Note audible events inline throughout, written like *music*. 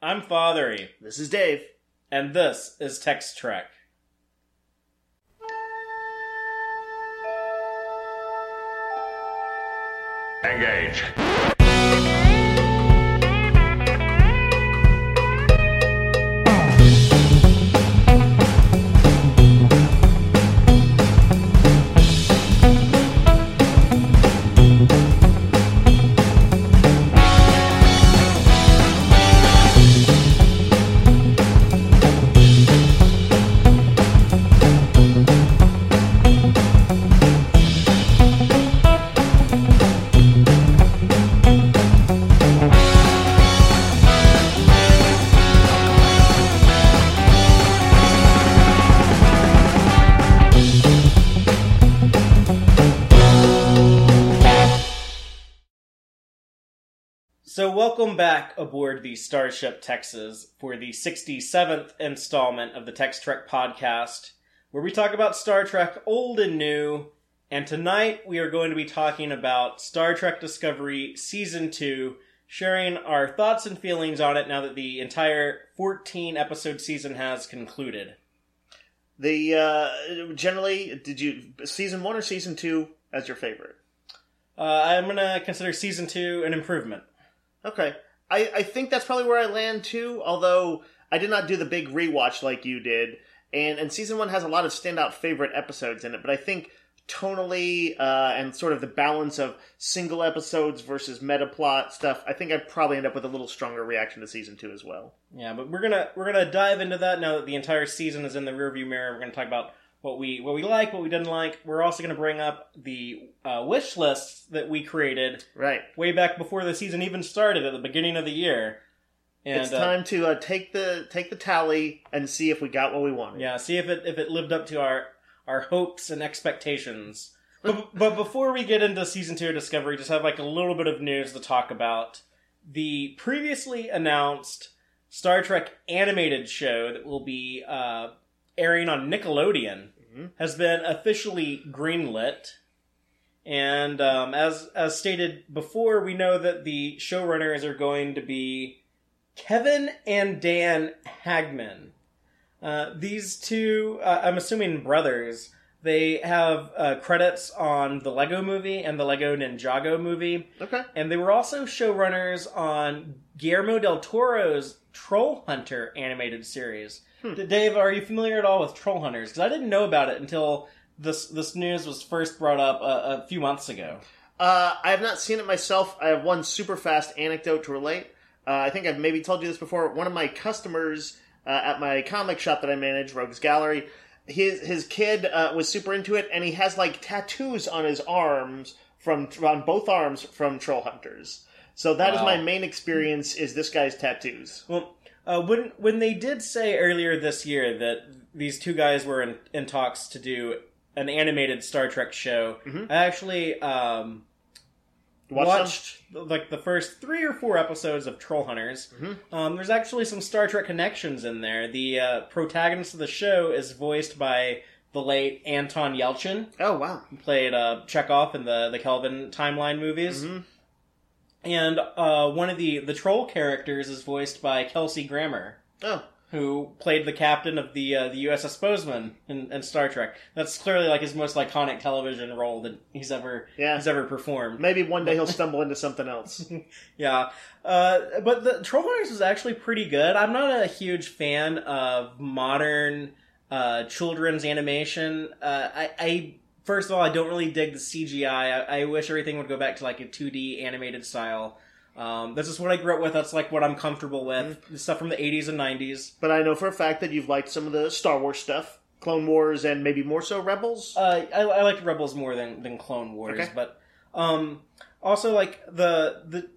I'm Fathery, This is Dave. and this is Text Trek. Engage. Welcome back aboard the Starship Texas for the 67th installment of the Text Trek podcast, where we talk about Star Trek old and new. And tonight we are going to be talking about Star Trek Discovery Season 2, sharing our thoughts and feelings on it now that the entire 14 episode season has concluded. The uh, generally, did you season one or season two as your favorite? Uh, I'm going to consider Season 2 an improvement. Okay, I, I think that's probably where I land too. Although I did not do the big rewatch like you did, and and season one has a lot of standout favorite episodes in it. But I think tonally uh, and sort of the balance of single episodes versus meta plot stuff, I think I'd probably end up with a little stronger reaction to season two as well. Yeah, but we're gonna we're gonna dive into that now that the entire season is in the rearview mirror. We're gonna talk about what we what we like, what we didn't like. We're also gonna bring up the uh, wish lists that we created Right. way back before the season even started at the beginning of the year. And it's uh, time to uh, take the take the tally and see if we got what we wanted. yeah, see if it if it lived up to our our hopes and expectations. *laughs* But, but before we get into season two of Discovery, just have like a little bit of news to talk about. The previously announced Star Trek animated show that will be uh, airing on Nickelodeon Mhm. has been officially greenlit. And um, as as stated before, we know that the showrunners are going to be Kevin and Dan Hageman. Uh, these two, uh, I'm assuming brothers, they have uh, credits on the Lego movie and the Lego Ninjago movie. Okay. And they were also showrunners on Guillermo del Toro's Troll Hunter animated series. Hmm. Dave, are you familiar at all with Troll Hunters? Because I didn't know about it until this this news was first brought up a, a few months ago. Uh, I have not seen it myself. I have one super fast anecdote to relate. Uh, I think I've maybe told you this before. One of my customers uh, at my comic shop that I manage, Rogues Gallery, his his kid uh, was super into it, and he has like tattoos on his arms from on both arms from Troll Hunters. So that is Wow. my main experience. Is this guy's tattoos? Well, uh, when when they did say earlier this year that these two guys were in, in talks to do an animated Star Trek show, Mhm. I actually um, Watch watched like the first three or four episodes of Troll Hunters. Mhm. Um, there's actually some Star Trek connections in there. The uh, protagonist of the show is voiced by the late Anton Yelchin, Oh wow. who played uh, Chekov in the the Kelvin timeline movies. Mhm. And uh, one of the the troll characters is voiced by Kelsey Grammer Oh, who played the captain of the uh, the USS Bozeman in, in Star Trek. That's clearly like his most iconic television role that he's ever yeah. he's ever performed. Maybe one day he'll *laughs* stumble into something else. *laughs* Yeah, uh, but the Troll Hunters was actually pretty good. I'm not a huge fan of modern uh, children's animation. Uh, I, I first of all, I don't really dig the CGI. I, I wish everything would go back to like a 2D animated style. Um, that's just what I grew up with. That's like what I'm comfortable with. The stuff from the 80s and 90s. But I know for a fact that you've liked some of the Star Wars stuff, Clone Wars, and maybe more so Rebels. Uh, I, I liked Rebels more than, than Clone Wars, Okay. but um, also like the the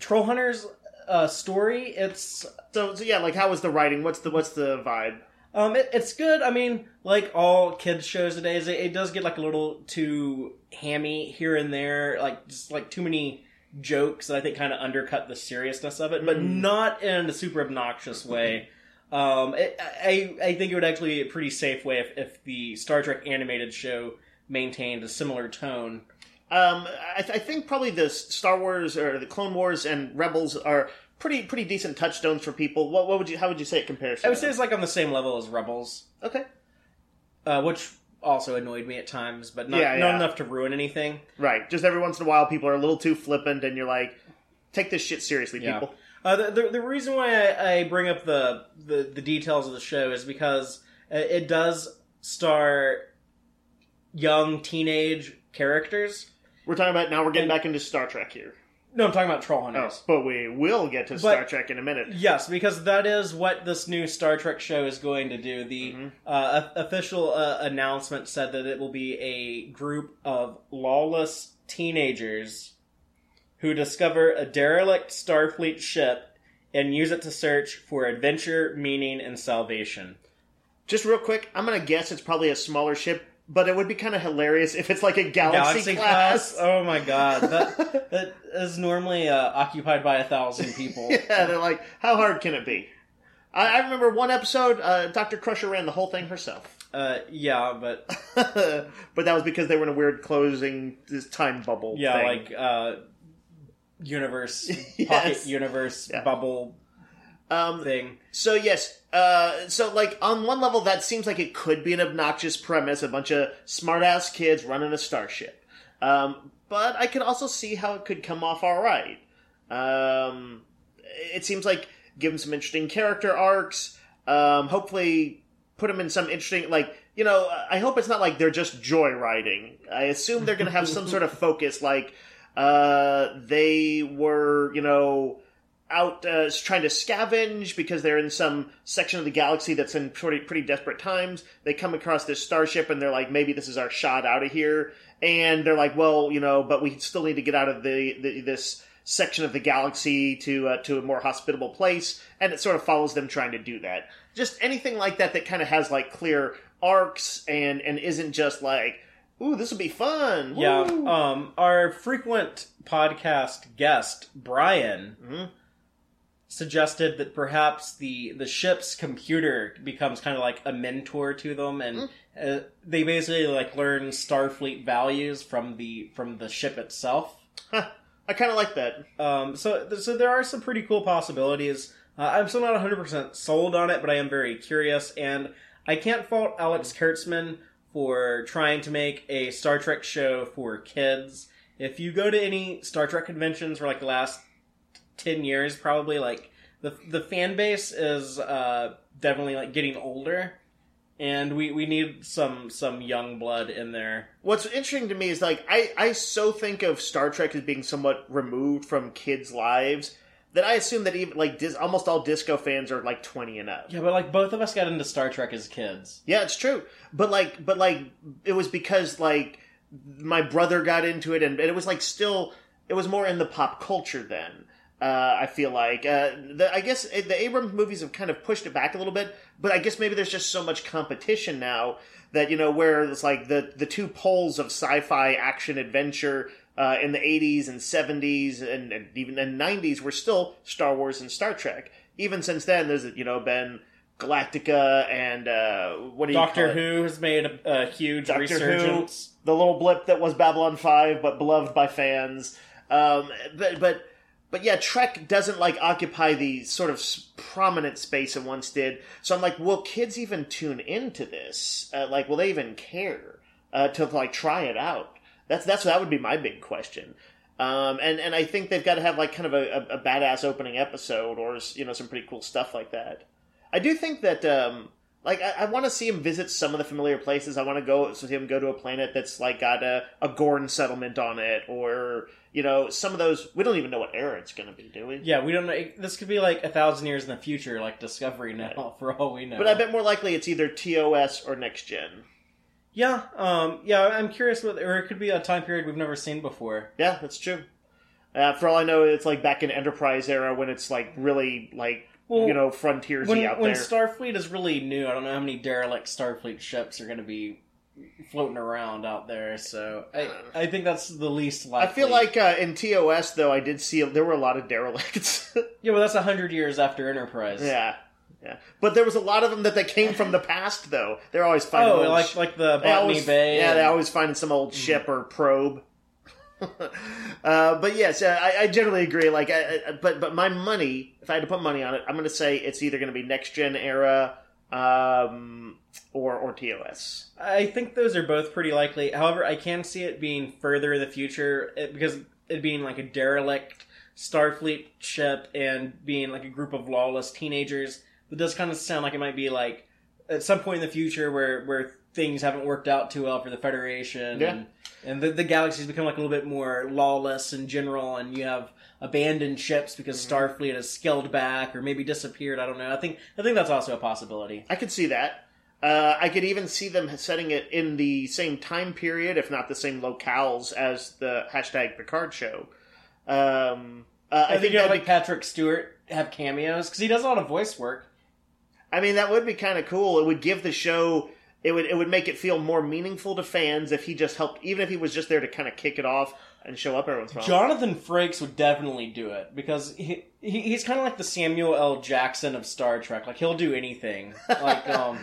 Troll Hunters uh, story. It's so, so yeah, like how was the writing? What's the what's the vibe? um, it, it's good. I mean, like all kids shows today, it, it does get like a little too hammy here and there, like just like too many jokes that I think kind of undercut the seriousness of it, but Mhm. not in a super obnoxious way. Um, it, I I think it would actually be a pretty safe way if, if the Star Trek animated show maintained a similar tone. Um, I, th- I think probably the Star Wars or the Clone Wars and Rebels are pretty pretty decent touchstones for people. What, what would you how would you say it compares? To I would say it's like on the same level as Rebels, okay, uh, which also annoyed me at times, but not, Yeah, not enough to ruin anything. right. Just every once in a while, people are a little too flippant, and you're like, take this shit seriously, Yeah. people. Uh, the, the the reason why I, I bring up the, the the details of the show is because it does star young teenage characters. We're talking about now. We're getting And- back into Star Trek here. No, I'm talking about Troll Oh, Hunters. but we will get to But- Star Trek in a minute. Yes, because that is what this new Star Trek show is going to do. The Mhm. uh, o- official uh, announcement said that it will be a group of lawless teenagers who discover a derelict Starfleet ship and use it to search for adventure, meaning, and salvation. Just real quick, I'm gonna guess it's probably a smaller ship, but it would be kind of hilarious if it's like a Galaxy, class. Oh my god, that *laughs* that is normally uh, occupied by a thousand people. *laughs* yeah, they're like, how hard can it be? I, I remember one episode, uh, Dr. Crusher ran the whole thing herself. Uh, yeah, but *laughs* but that was because they were in a weird closing this time bubble. yeah, thing. like uh, universe, Yes. pocket universe, Yeah. bubble um, thing. So yes, uh, so like on one level, that seems like it could be an obnoxious premise: a bunch of smart-ass kids running a starship. Um, but I could also see how it could come off all right. Um, it seems like give them some interesting character arcs. Um, hopefully, put them in some interesting like you know. I hope it's not like they're just joyriding. I assume they're going to have some sort of focus, like uh, they were, you know out uh, trying to scavenge because they're in some section of the galaxy that's in pretty pretty desperate times. They come across this starship and they're like, maybe this is our shot out of here. And they're like, well, you know, but we still need to get out of the, the this section of the galaxy to uh, to a more hospitable place. And it sort of follows them trying to do that. Just anything like that that kind of has like clear arcs and and isn't just like, ooh, this will be fun. Yeah, um, our frequent podcast guest Brian Mhm. Suggested that perhaps the the ship's computer becomes kind of like a mentor to them, and uh, they basically like learn Starfleet values from the from the ship itself. Huh. I kind of like that. Um, so so there are some pretty cool possibilities. Uh, I'm still not 100 percent sold on it, but I am very curious, and I can't fault Alex Kurtzman for trying to make a Star Trek show for kids. If you go to any Star Trek conventions for like the last 10 years, probably like the the fan base is uh, definitely like getting older, and we, we need some some young blood in there. What's interesting to me is like I, I so think of Star Trek as being somewhat removed from kids' lives that I assume that even like dis- almost all disco fans are like twenty and up. Yeah, but like both of us got into Star Trek as kids. Yeah, it's true. But like, but like, it was because like my brother got into it, and, and it was like still, it was more in the pop culture then. Uh, I feel like uh, the, I guess uh, the Abrams movies have kind of pushed it back a little bit, but I guess maybe there's just so much competition now that you know where it's like the the two poles of sci-fi action adventure uh, in the 80s and 70s and, and even in 90s were still Star Wars and Star Trek. Even since then, there's you know been Galactica and uh, what do you Doctor call it? Who has made a, a huge Doctor resurgence. Who, the little blip that was Babylon Five, but beloved by fans. Um, but but but yeah, Trek doesn't like occupy the sort of prominent space it once did. So I'm like, will kids even tune into this? Uh, like, will they even care uh, to like try it out? That's that's that would be my big question. Um, and and I think they've got to have like kind of a, a, a badass opening episode or you know some pretty cool stuff like that. I do think that um, like I, I want to see him visit some of the familiar places. I want to go see him go to a planet that's like got a, a Gorn settlement on it, or you know some of those. We don't even know what era it's going to be, do we? Yeah, we don't know. This could be like a thousand years in the future, like Discovery now, *laughs* for all we know. But I bet more likely it's either TOS or next gen. Yeah, um, yeah, I'm curious what, or it could be a time period we've never seen before. Yeah, that's true. Uh, for all I know, it's like back in Enterprise era when it's like really like Well, you know frontiersy When, out when there. Starfleet is really new, I don't know how many derelict Starfleet ships are going to be floating around out there. So I, I think that's the least likely. I feel like uh, in TOS though, I did see there were a lot of derelicts. *laughs* yeah, well, that's a hundred years after Enterprise. yeah, yeah. But there was a lot of them that they came from the past though. They're always finding Oh, old like sh- like the they Botany always, Bay. Yeah, and- they always finding some old ship or probe. Uh, but yes, uh, I, I generally agree. Like, I, I, but but my money, if I had to put money on it, I'm going to say it's either going to be next gen era um, or or TOS. I think those are both pretty likely. However, I can see it being further in the future it, because it being like a derelict Starfleet ship and being like a group of lawless teenagers. It does kind of sound like it might be like at some point in the future where where things haven't worked out too well for the Federation Yeah. and and the, the galaxy's become like a little bit more lawless in general, and you have abandoned ships because Starfleet has scaled back or maybe disappeared. I don't know. I think I think that's also a possibility. I could see that. Uh, I could even see them setting it in the same time period, if not the same locales, as the hashtag Picard show. Um, uh, I, I, think you have like be- Patrick Stewart have cameos because he does a lot of voice work. I mean, that would be kind of cool. It would give the show. It would it would make it feel more meaningful to fans if he just helped, even if he was just there to kind of kick it off and show up every once in a while. Jonathan Frakes would definitely do it because he, he he's kind of like the Samuel L. Jackson of Star Trek. Like he'll do anything. Like *laughs* um,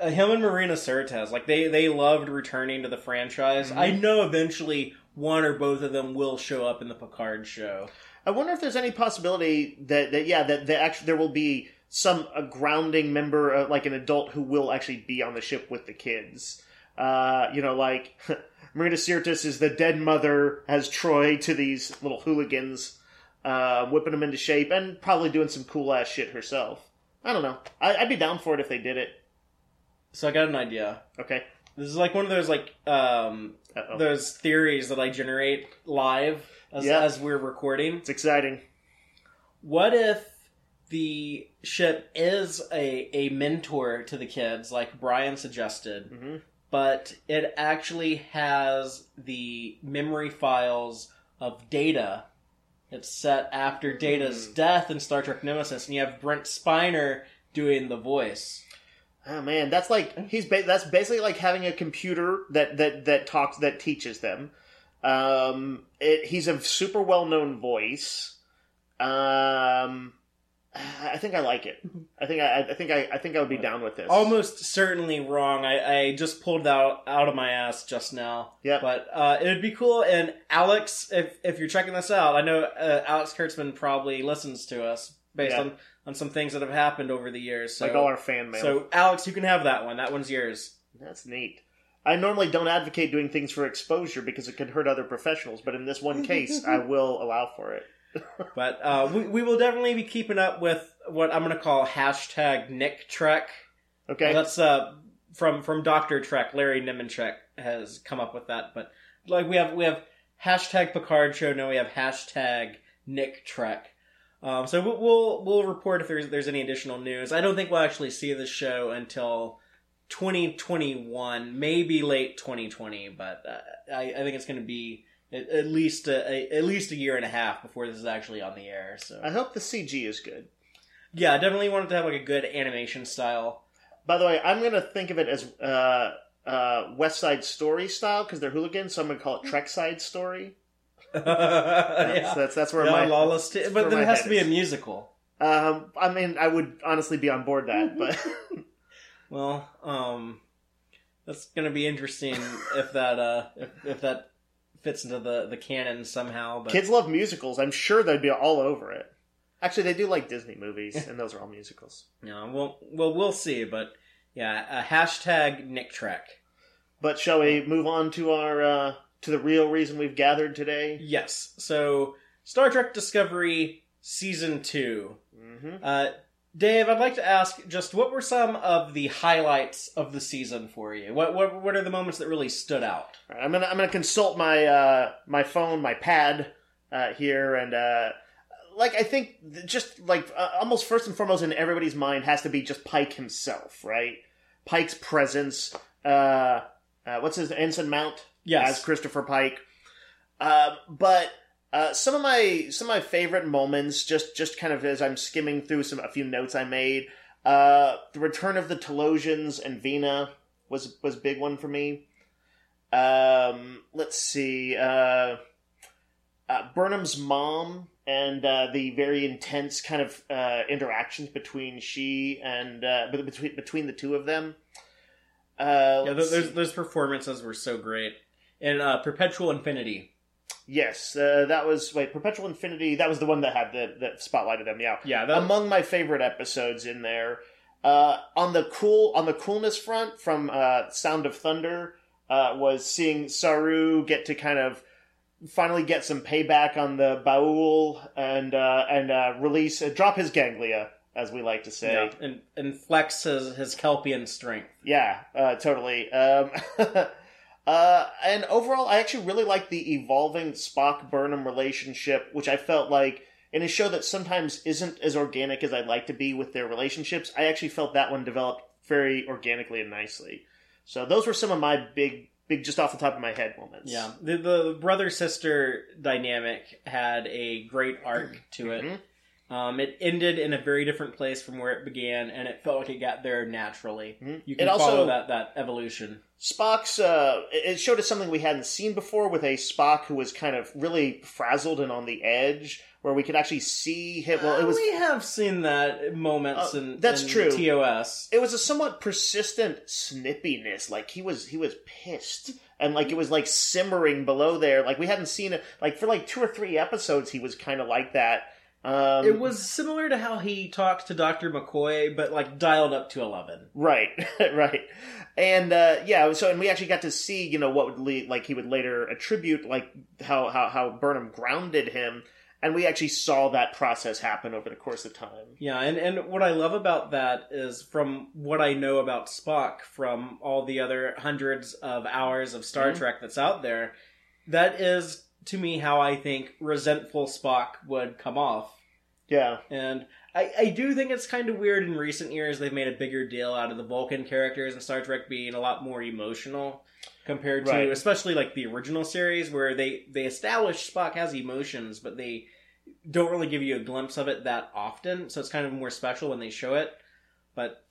uh, him and Marina Sirtis, like they they loved returning to the franchise. I know eventually one or both of them will show up in the Picard show. I wonder if there's any possibility that, that yeah that, that actually there will be some a grounding member uh, like an adult who will actually be on the ship with the kids. Uh, you know, like *laughs* Marina Sirtis is the dead mother as Troi to these little hooligans, uh, whipping them into shape and probably doing some cool ass shit herself. I don't know. I, I'd be down for it if they did it. So I got an idea. Okay. This is like one of those like um, Uh-oh. those theories that I generate live as, Yeah. as we're recording. It's exciting. What if the ship is a, a mentor to the kids, like Brian suggested, hmm but it actually has the memory files of Data. It's set after Data's Hmm. death in Star Trek Nemesis, and you have Brent Spiner doing the voice. Oh man, that's like he's ba- that's basically like having a computer that that that talks that teaches them. Um, it, he's a super well known voice. Um, *sighs* I think I like it. I think I, I think I, I think I would be down with this. Almost certainly wrong. I, I just pulled that out, out of my ass just now. Yep. But uh, it would be cool. And Alex, if if you're checking this out, I know uh, Alex Kurtzman probably listens to us based Yeah. on, on some things that have happened over the years. So, like all our fan mail. so Alex, you can have that one. That one's yours. That's neat. I normally don't advocate doing things for exposure because it could hurt other professionals, but in this one *laughs* case, I will allow for it. But uh, we, we will definitely be keeping up with what I'm going to call hashtag Nick Trek. Okay. That's uh, from from Doctor Trek. Larry Nemecek has come up with that. But like we have we have hashtag Picard Show. Now we have hashtag Nick Trek. Um, so we'll, we'll we'll report if there's there's any additional news. I don't think we'll actually see the show until 2021, maybe late 2020. But uh, I, I think it's going to be at, at least a, a, at least a year and a half before this is actually on the air. So I hope the CG is good. yeah, I definitely wanted to have like a good animation style. By the way, I'm going to think of it as uh, uh, West Side Story style because they're hooligans, so I'm going to call it Trek Side Story. *laughs* That's, yeah. that's, that's where my. lawless t- but then it has to be a musical. Um, I mean, I would honestly be on board that, but *laughs* *laughs* Well, um, that's gonna be interesting if that uh if, if that fits into the the canon somehow. But kids love musicals. I'm sure they'd be all over it. Actually, they do like Disney movies, and those are all musicals. *laughs* know, well, well, we'll see. But yeah, a hashtag Nick Trek. But shall we move on to our uh, to the real reason we've gathered today? Yes. So Star Trek Discovery season two. hmm Uh, Dave, I'd like to ask just what were some of the highlights of the season for you? What what what are the moments that really stood out? All right, I'm gonna I'm gonna consult my uh, my phone, my pad uh, here, and uh, like I think just like uh, almost first and foremost in everybody's mind has to be just Pike himself, right? Pike's presence. Uh, uh, what's his Anson Mount? Yes. as Christopher Pike. Uh, but uh, some of my some of my favorite moments, just just kind of as I'm skimming through some a few notes I made. Uh, the return of the Talosians and Vina was was a big one for me. Um, let's see, uh, uh, Burnham's mom and uh, the very intense kind of uh, interactions between she and uh, between between the two of them. Uh, Yeah, those, those performances were so great. And uh, Perpetual Infinity. Yes, uh, that was wait Perpetual Infinity. That was the one that had the that spotlighted them. Yeah, Yeah, that, among my favorite episodes in there. Uh, on the cool on the coolness front from uh, Sound of Thunder uh, was seeing Saru get to kind of finally get some payback on the Baul and uh, and uh, release uh, drop his ganglia as we like to say. yeah, and, and flex his, his Kelpian strength. Yeah, uh, totally. Um, *laughs* uh, and overall, I actually really like the evolving Spock Burnham relationship, which I felt like in a show that sometimes isn't as organic as I'd like to be with their relationships. I actually felt that one developed very organically and nicely. So those were some of my big, big, just off the top of my head moments. Yeah, the, the brother sister dynamic had a great arc to it. Mhm. Um, it ended in a very different place from where it began, and it felt like it got there naturally. Mhm. You can It also- follow that that evolution. Spock's uh it showed us something we hadn't seen before with a Spock who was kind of really frazzled and on the edge where we could actually see him well it was we have seen that moments Uh, in that's in true. TOS. it was a somewhat persistent snippiness like he was he was pissed and like it was like simmering below there like we hadn't seen it like for like two or three episodes he was kind of like that um It was similar to how he talked to Doctor McCoy, but like dialed up to eleven. Right, *laughs* right, and uh, yeah. So, and we actually got to see, you know, what would lead, like he would later attribute, like how how how Burnham grounded him, and we actually saw that process happen over the course of time. Yeah, and, and what I love about that is from what I know about Spock from all the other hundreds of hours of Star Mhm. Trek that's out there, that is to me how I think resentful Spock would come off. Yeah, And I, I do think it's kind of weird in recent years they've made a bigger deal out of the Vulcan characters in Star Trek being a lot more emotional compared to Right. especially like the original series where they they establish Spock has emotions but they don't really give you a glimpse of it that often so it's kind of more special when they show it. But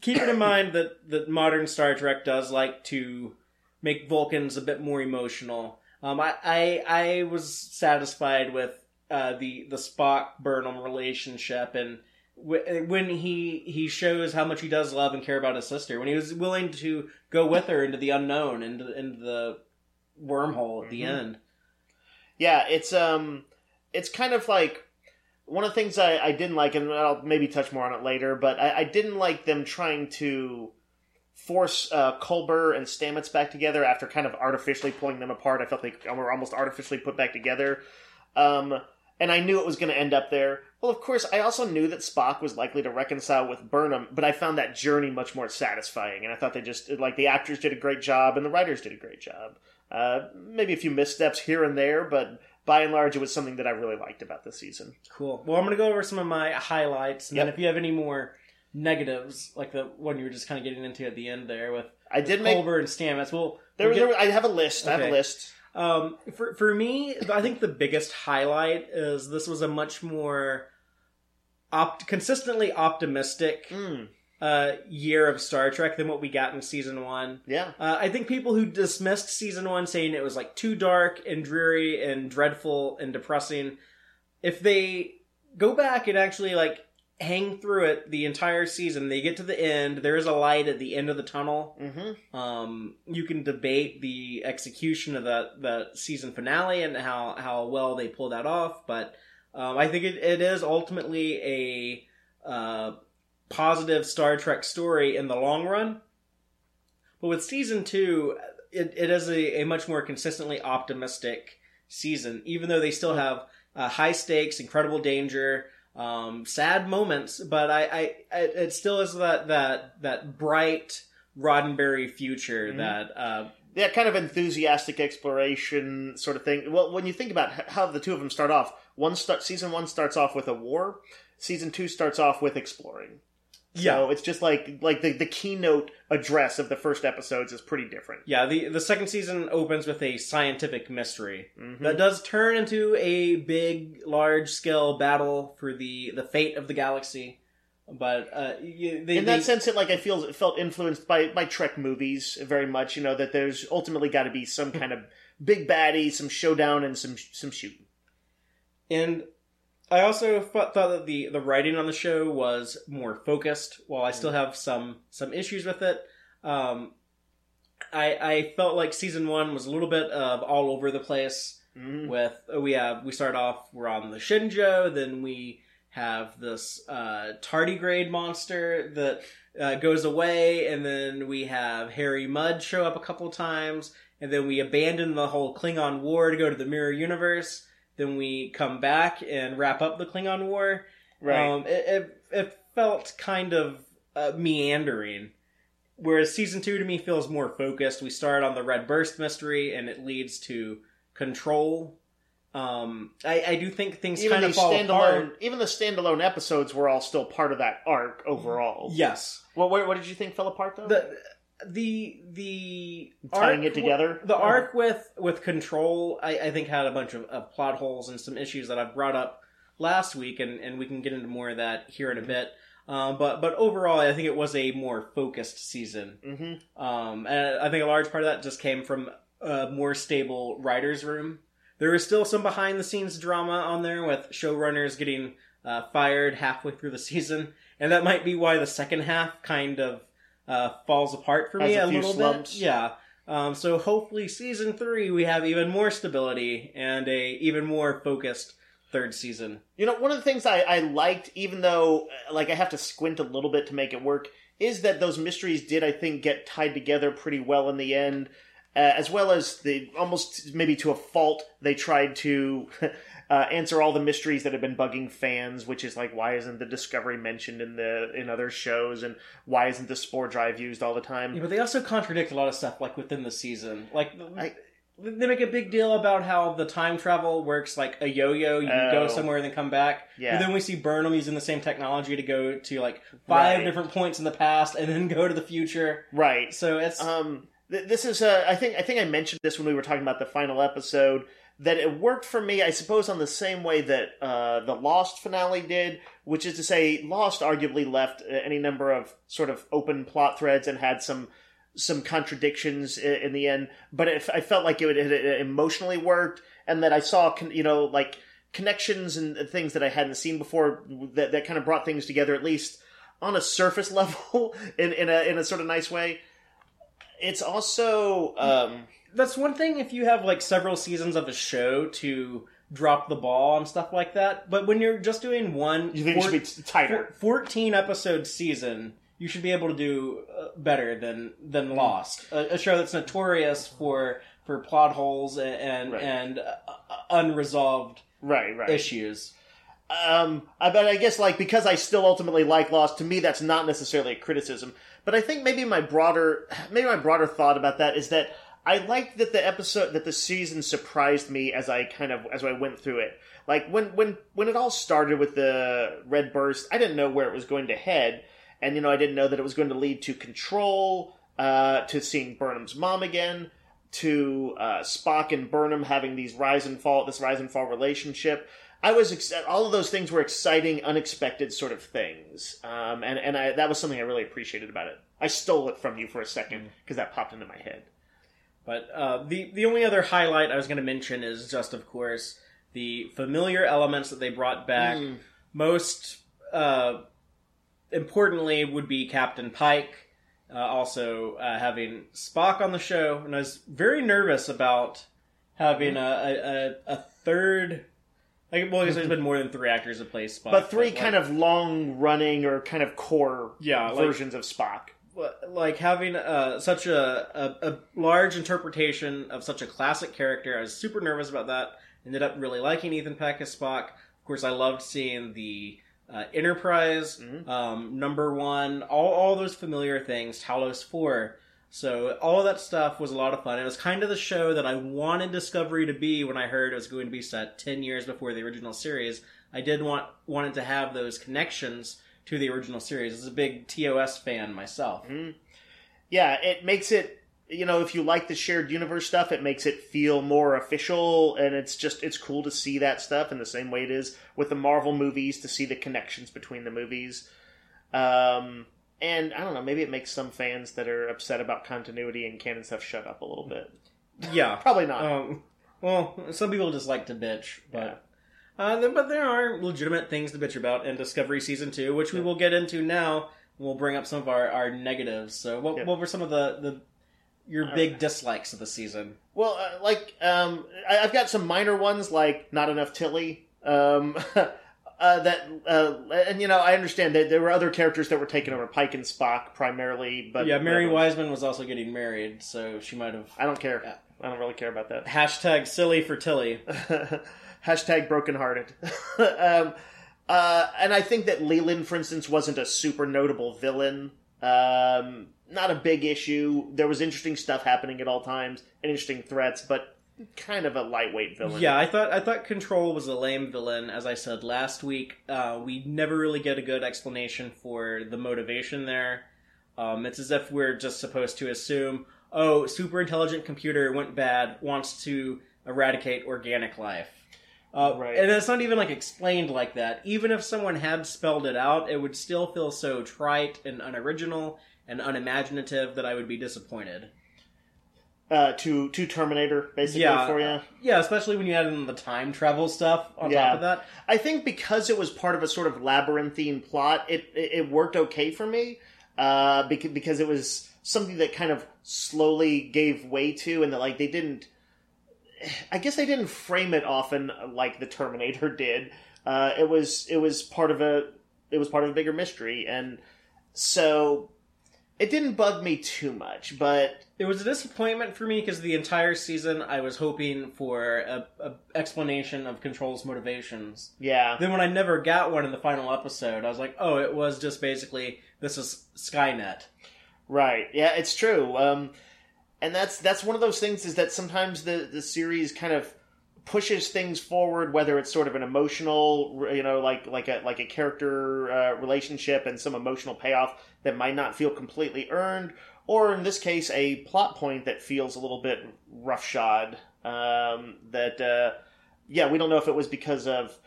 keep it in *coughs* mind that that modern Star Trek does like to make Vulcans a bit more emotional. Um, I, I I was satisfied with uh, the the Spock Burnham relationship, and w- when he he shows how much he does love and care about his sister, when he was willing to go with her into the unknown, into into the wormhole at the Mhm. end. yeah. It's um, it's kind of like one of the things I, I didn't like, and I'll maybe touch more on it later. But I, I didn't like them trying to force uh, Culber and Stamets back together after kind of artificially pulling them apart. I felt like they were almost artificially put back together. Um, and I knew it was going to end up there. Well, of course, I also knew that Spock was likely to reconcile with Burnham, but I found that journey much more satisfying. And I thought they just, like, the actors did a great job and the writers did a great job. Uh, maybe a few missteps here and there, but by and large, it was something that I really liked about this season. Cool. Well, I'm going to go over some of my highlights, and then if you have any more negatives, like the one you were just kind of getting into at the end there with I did make. Culber and Stamets, well, There, we'll there, I have a list. I have a list. Um, for for me, I think the biggest highlight is this was a much more opt- consistently optimistic Mm, uh, year of Star Trek than what we got in season one. yeah. Uh, I think people who dismissed season one, saying it was like too dark and dreary and dreadful and depressing, if they go back and actually like hang through it the entire season, they get to the end. There is a light at the end of the tunnel. hmm Um, you can debate the execution of the the season finale and how how well they pull that off, but um, I think it, it is ultimately a uh, positive Star Trek story in the long run. But with season two, it, it is a, a much more consistently optimistic season, even though they still have uh, high stakes, incredible danger, um, sad moments. But I, I, it still is that that that bright Roddenberry future Mhm. that uh, Yeah, kind of enthusiastic exploration sort of thing. Well, when you think about how the two of them start off, one start season one starts off with a war, season two starts off with exploring. So it's just like like the, the keynote address of the first episodes is pretty different. yeah. The the second season opens with a scientific mystery. Mhm. that does turn into a big, large scale battle for the the fate of the galaxy. But uh, you, they, In that they- sense, it like I feel it felt influenced by by Trek movies very much. You know that there's ultimately got to be some kind of big baddie, some showdown, and some some shooting. and I also thought, thought that the the writing on the show was more focused. While I still have some some issues with it, um, I I felt like season one was a little bit of all over the place. Mhm. with uh, we have we start off we're on the Shenzhou, then we have this uh, tardigrade monster that uh, goes away, and then we have Harry Mudd show up a couple times, and then we abandon the whole Klingon War to go to the Mirror Universe. Then we come back and wrap up the Klingon War. Right. Um, it, it, it felt kind of uh, meandering. Whereas season two to me feels more focused. We start on the Red Burst mystery, and it leads to Control. Um, I, I do think things even kind of fall apart. even the standalone episodes were all still part of that arc overall. Yes, Well, what, what did you think fell apart though? the the the Tying it together? The arc with with Control, I, I think, had a bunch of, of plot holes and some issues that I've brought up last week, and, and we can get into more of that here in a bit. Um, but but overall, I think it was a more focused season. hmm Um, and I think a large part of that just came from a more stable writer's room. There was still some behind the scenes drama on there with showrunners getting uh, fired halfway through the *laughs* season, and that might be why the second half kind of uh, falls apart for Has me a a, little slumps. bit. Yeah. Um, so hopefully, season three we have even more stability and a even more focused third season. You know, one of the things I, I liked, even though uh, like I have to squint a little bit to make it work, is that those mysteries did I think get tied together pretty well in the end, uh, as well as the almost maybe to a fault they tried to. *laughs* Uh, answer all the mysteries that have been bugging fans, which is like why isn't the Discovery mentioned in the in other shows, and why isn't the Spore Drive used all the time? Yeah, but they also contradict a lot of stuff like within the season. Like I- they make a big deal about how the time travel works like a yo-yo. You Oh. go somewhere and then come back. Yeah. But then we see Burnham using the same technology to go to like five Right. different points in the past and then go to the future. Right. So it's Um, th- this is uh, I think I think I mentioned this when we were talking about the final episode that it worked for me. I suppose on the same way that uh, the Lost finale did, which is to say, Lost arguably left uh, any number of sort of open plot threads and had some some contradictions in the end. But it, I felt like it, it, emotionally worked, and that I saw you know like connections and things that I hadn't seen before that that kind of brought things together at least on a surface *laughs* level in in a in a sort of nice way. It's also um, that's one thing if you have like several seasons of a show to drop the ball and stuff like that. But when you're just doing one you think four- it should be tighter. four- 14 episode season, you should be able to do uh, better than than Hmm. Lost, a, a show that's notorious for for plot holes and and, Right. and uh, uh, unresolved Right, right. issues. Um, but I guess like because I still ultimately like Lost, to me that's not necessarily a criticism. But I think maybe my broader maybe my broader thought about that is that I liked that the episode that the season surprised me as I kind of as I went through it. Like when when when it all started with the red burst, I didn't know where it was going to head, and you know I didn't know that it was going to lead to control, uh, to seeing Burnham's mom again, to uh, Spock and Burnham having these rise and fall this rise and fall relationship. I was ex- all of those things were exciting, unexpected sort of things, um, and and I, that was something I really appreciated about it. I stole it from you for a second because that popped into my head. But uh, the the only other highlight I was going to mention is just, of course, the familiar elements that they brought back. Mm. Most uh, importantly would be Captain Pike. Uh, also uh, having Spock on the show, and I was very nervous about having a, a, a, a third. Like, well, I guess there's been more than three actors that play Spock, But three kind of long running or kind of core Yeah, like- versions of Spock. Like having uh, such a, a, a large interpretation of such a classic character. I was super nervous about that. Ended up really liking Ethan Peck as Spock. Of course, I loved seeing the uh, Enterprise Mhm. um, number one, all all those familiar things. Talos Four. So all of that stuff was a lot of fun. It was kind of the show that I wanted Discovery to be when I heard it was going to be set ten years before the original series. I did want wanted to have those connections to the original series. As a big TOS fan myself. Yeah, it makes it. You know, if you like the shared universe stuff, it makes it feel more official, and it's just it's cool to see that stuff in the same way it is with the Marvel movies to see the connections between the movies. Um, and I don't know, maybe it makes some fans that are upset about continuity and canon stuff shut up a little bit. Yeah. *laughs* Probably not. Um, well, some people just like to bitch, but uh, but there are legitimate things to bitch about in Discovery season two, which we Yeah. will get into now. We'll bring up some of our, our negatives. So, what, Yeah. what were some of the, the your big dislikes of the season? Well, uh, like um, I, I've got some minor ones, like not enough Tilly. Um, *laughs* uh, that uh, and you know I understand that there were other characters that were taken over, Pike and Spock primarily, but yeah, Mary Wiseman was also getting married, so she might have. I don't care. Yeah. I don't really care about that. Hashtag silly for Tilly. *laughs* Hashtag brokenhearted. *laughs* um, uh, and I think that Leland, for instance, wasn't a super notable villain. Um, not a big issue. There was interesting stuff happening at all times, and interesting threats, but kind of a lightweight villain. Yeah, I thought I thought Control was a lame villain. As I said last week, uh, we never really get a good explanation for the motivation there. Um, it's as if we're just supposed to assume, oh, super intelligent computer went bad, wants to eradicate organic life. Uh, Right. And it's not even like explained like that. Even if someone had spelled it out, it would still feel so trite and unoriginal and unimaginative that I would be disappointed. uh, to to Terminator, basically Yeah. for you. Yeah, especially when you add in the time travel stuff on Yeah. top of that. I think because it was part of a sort of labyrinthine plot, it it, it worked okay for me. Uh, because because it was something that kind of slowly gave way to, and that like they didn't. I guess they didn't frame it often like the Terminator did. Uh, it was it was part of a it was part of a bigger mystery, and so it didn't bug me too much. But It was a disappointment for me because the entire season I was hoping for a, a explanation of Control's motivations. yeah, Then when I never got one in the final episode, I was like, oh, it was just basically this is Skynet. Right. Yeah, it's true. Um, and that's that's one of those things is that sometimes the the series kind of pushes things forward, whether it's sort of an emotional, you know, like like a like a character uh, relationship and some emotional payoff that might not feel completely earned, or in this case, a plot point that feels a little bit roughshod. Um, that uh, yeah, we don't know if it was because of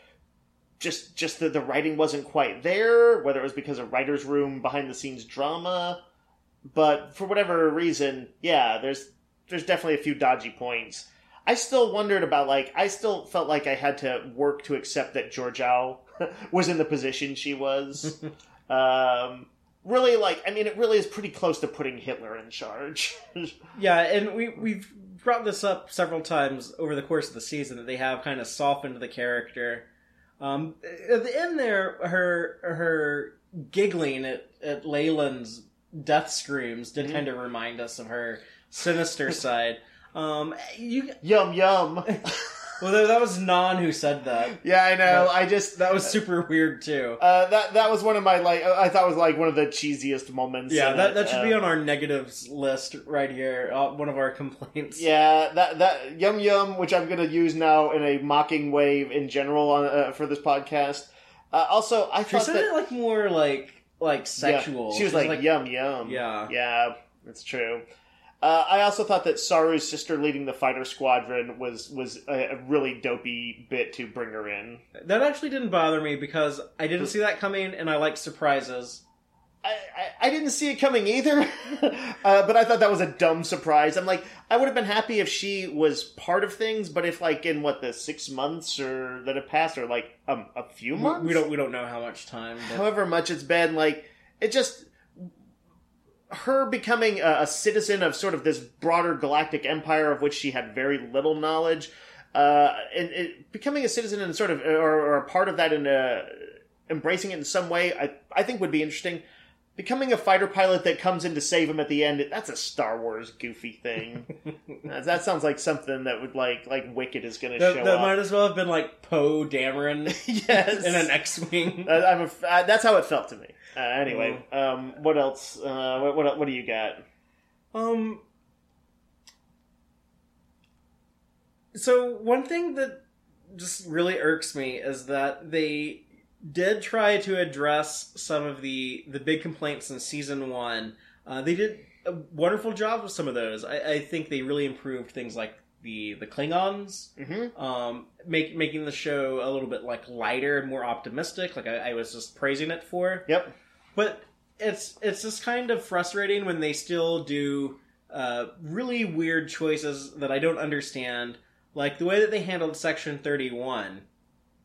just just the, the writing wasn't quite there, whether it was because of writers' room behind the scenes drama, but for whatever reason, yeah, there's there's definitely a few dodgy points. I still wondered about like I still felt like I had to work to accept that Georgiou *laughs* was in the position she was. *laughs* um, really, like I mean, it really is pretty close to putting Hitler in charge. *laughs* Yeah, and we we've brought this up several times over the course of the season that they have kind of softened the character. Um, at the end there, her her giggling at at Leland's death screams did Mhm. kind of remind us of her sinister *laughs* side. Um, you yum yum. *laughs* *laughs* well, that- that was Nhan who said that. yeah, I know. But I just That was super weird too. uh, that that was one of my like I thought was like one of the cheesiest moments. Yeah, that, it. that should Uh, be on our negatives list right here. Uh, one of our complaints. Yeah, that that yum yum, which I'm going to use now in a mocking way in general on, uh, for this podcast. Uh, also, I She thought said that it like more like like yeah, sexual. she was like, yum yum. Yeah. yeah, that's true. Uh, I also thought that Saru's sister leading the fighter squadron was was a, a really dopey bit to bring her in. That actually didn't bother me because I didn't see that coming, and I like surprises. I, I, I didn't see it coming either, *laughs* uh, but I thought that was a dumb surprise. I'm like, I would have been happy if she was part of things, but if like in what the six months or that have passed, or like um, a few months, We don't we don't know how much time. But however much it's been, like it just her becoming a, a citizen of sort of this broader galactic empire of which she had very little knowledge, uh, and it, becoming a citizen and sort of or, or a part of that and uh, embracing it in some way, I I think would be interesting. Becoming a fighter pilot that comes in to save him at the end, that's a Star Wars goofy thing. *laughs* that, sounds like something that would like like Wicked is going to show that up. might as well have been like Poe Dameron *laughs* yes, in an X-wing. *laughs* Uh, I'm a, uh, that's how it felt to me. Uh, anyway, um, what else? Uh, what, what what do you got? Um. So one thing that just really irks me is that they did try to address some of the the big complaints in season one. Uh, they did a wonderful job with some of those. I, I think they really improved things like the the Klingons, Mm-hmm. um, make, making the show a little bit like lighter and more optimistic. Like I, I was just praising it for. Yep. But it's it's just kind of frustrating when they still do uh, really weird choices that I don't understand, like the way that they handled Section Thirty One.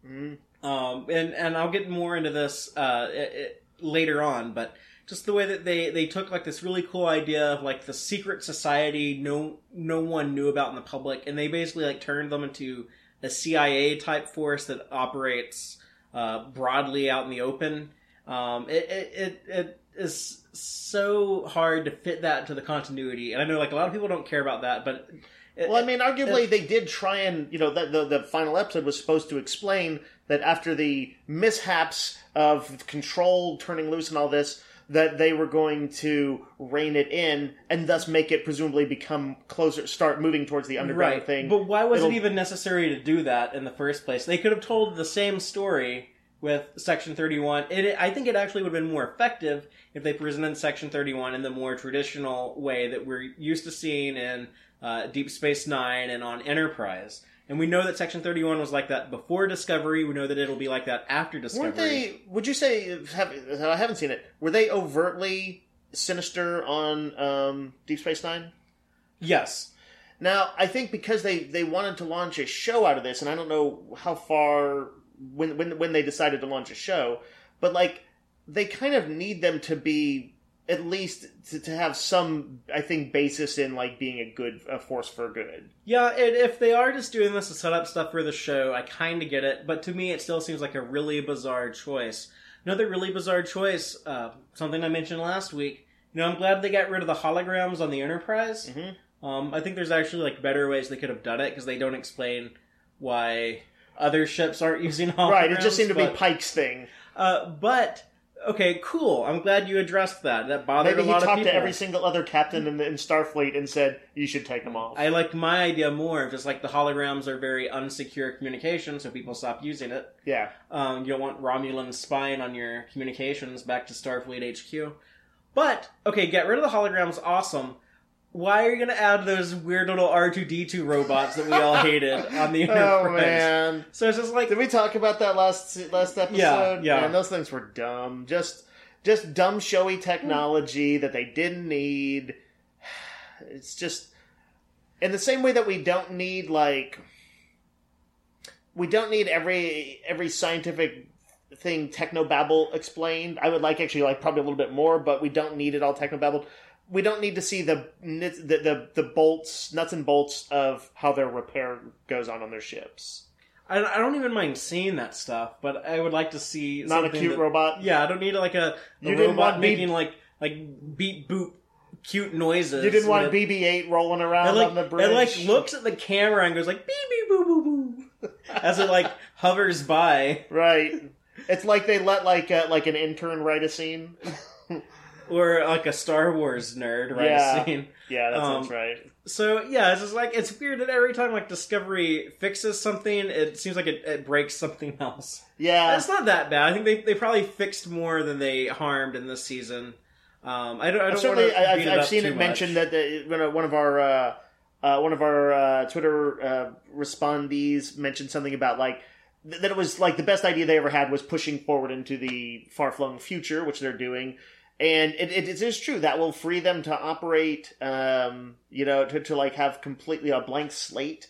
Mm. Um, and and I'll get more into this uh, i- i- later on, but just the way that they they took like this really cool idea of like the secret society no no one knew about in the public, and they basically like turned them into a CIA type force that operates uh, broadly out in the open. Um, it, it it it is so hard to fit that into the continuity, and I know like a lot of people don't care about that, but it, Well, I mean, arguably they did try and you know the, the the final episode was supposed to explain that after the mishaps of control turning loose and all this, that they were going to rein it in and thus make it presumably become closer, start moving towards the underground right. thing. But why was It'll- it even necessary to do that in the first place? They could have told the same story with Section 31. It, I think it actually would have been more effective if they presented Section 31 in the more traditional way that we're used to seeing in uh, Deep Space Nine and on Enterprise. And we know that Section 31 was like that before Discovery. We know that it'll be like that after Discovery. Weren't they? Would you say? Have, I haven't seen it. Were they overtly sinister on um, Deep Space Nine? Yes. Now, I think because they, they wanted to launch a show out of this, and I don't know how far when when when they decided to launch a show, but like they kind of need them to be at least to, to have some I think basis in like being a good a force for good. Yeah, and if they are just doing this to set up stuff for the show, I kind of get it. But to me, it still seems like a really bizarre choice. Another really bizarre choice, uh, something I mentioned last week. You know, I'm glad they got rid of the holograms on the Enterprise. Mhm. Um, I think there's actually like better ways they could have done it because they don't explain why other ships aren't *laughs* using holograms. right, it just seemed to be Pike's thing. Uh, but okay, cool. I'm glad you addressed that. That bothered Maybe a lot of people. he talked to every single other captain in, in Starfleet and said you should take them off. I like my idea more. Just like the holograms are very unsecure communication, so people stop using it. yeah, Um, you don't want Romulan spying on your communications back to Starfleet HQ. But okay, get rid of the holograms. Awesome. Why are you going to add those weird little R two D two robots that we all hated on the *laughs* oh, Enterprise? oh man. So it's just like Did we talk about that last last episode? Yeah, yeah. Man, those things were dumb. Just just dumb showy technology that they didn't need. *sighs* It's just in the same way that we don't need like we don't need every every scientific thing technobabble explained. I would like actually like probably a little bit more, but we don't need it all technobabbled. We don't need to see the the the, the bolts, nuts and bolts of how their repair goes on on their ships. I, I don't even mind seeing that stuff, but I would like to see Not a cute that- robot. Yeah, I don't need like a, a You didn't robot want beep- making like like beep boop cute noises. You didn't want with- BB-8 rolling around like, on the bridge. it like looks at the camera and goes like beep beep boo boo boo as it like *laughs* hovers by, right. It's like they let like uh, like an intern write a scene. *laughs* or like a Star Wars nerd right Yeah. scene. Yeah, that Um, sounds right. So yeah, it's just like it's weird that every time like Discovery fixes something, it seems like it, it breaks something *laughs* else. Yeah, It's not that bad. I think they, they probably fixed more than they harmed in this season. Um, I don't, I don't certainly I, I've, I've seen it mentioned that the, one of our uh, uh, one of our uh, Twitter uh, respondees mentioned something about like that it was like the best idea they ever had was pushing forward into the far flung future, which they're doing. And it, it, it is true that will free them to operate, um, you know, to, to like have completely a blank slate.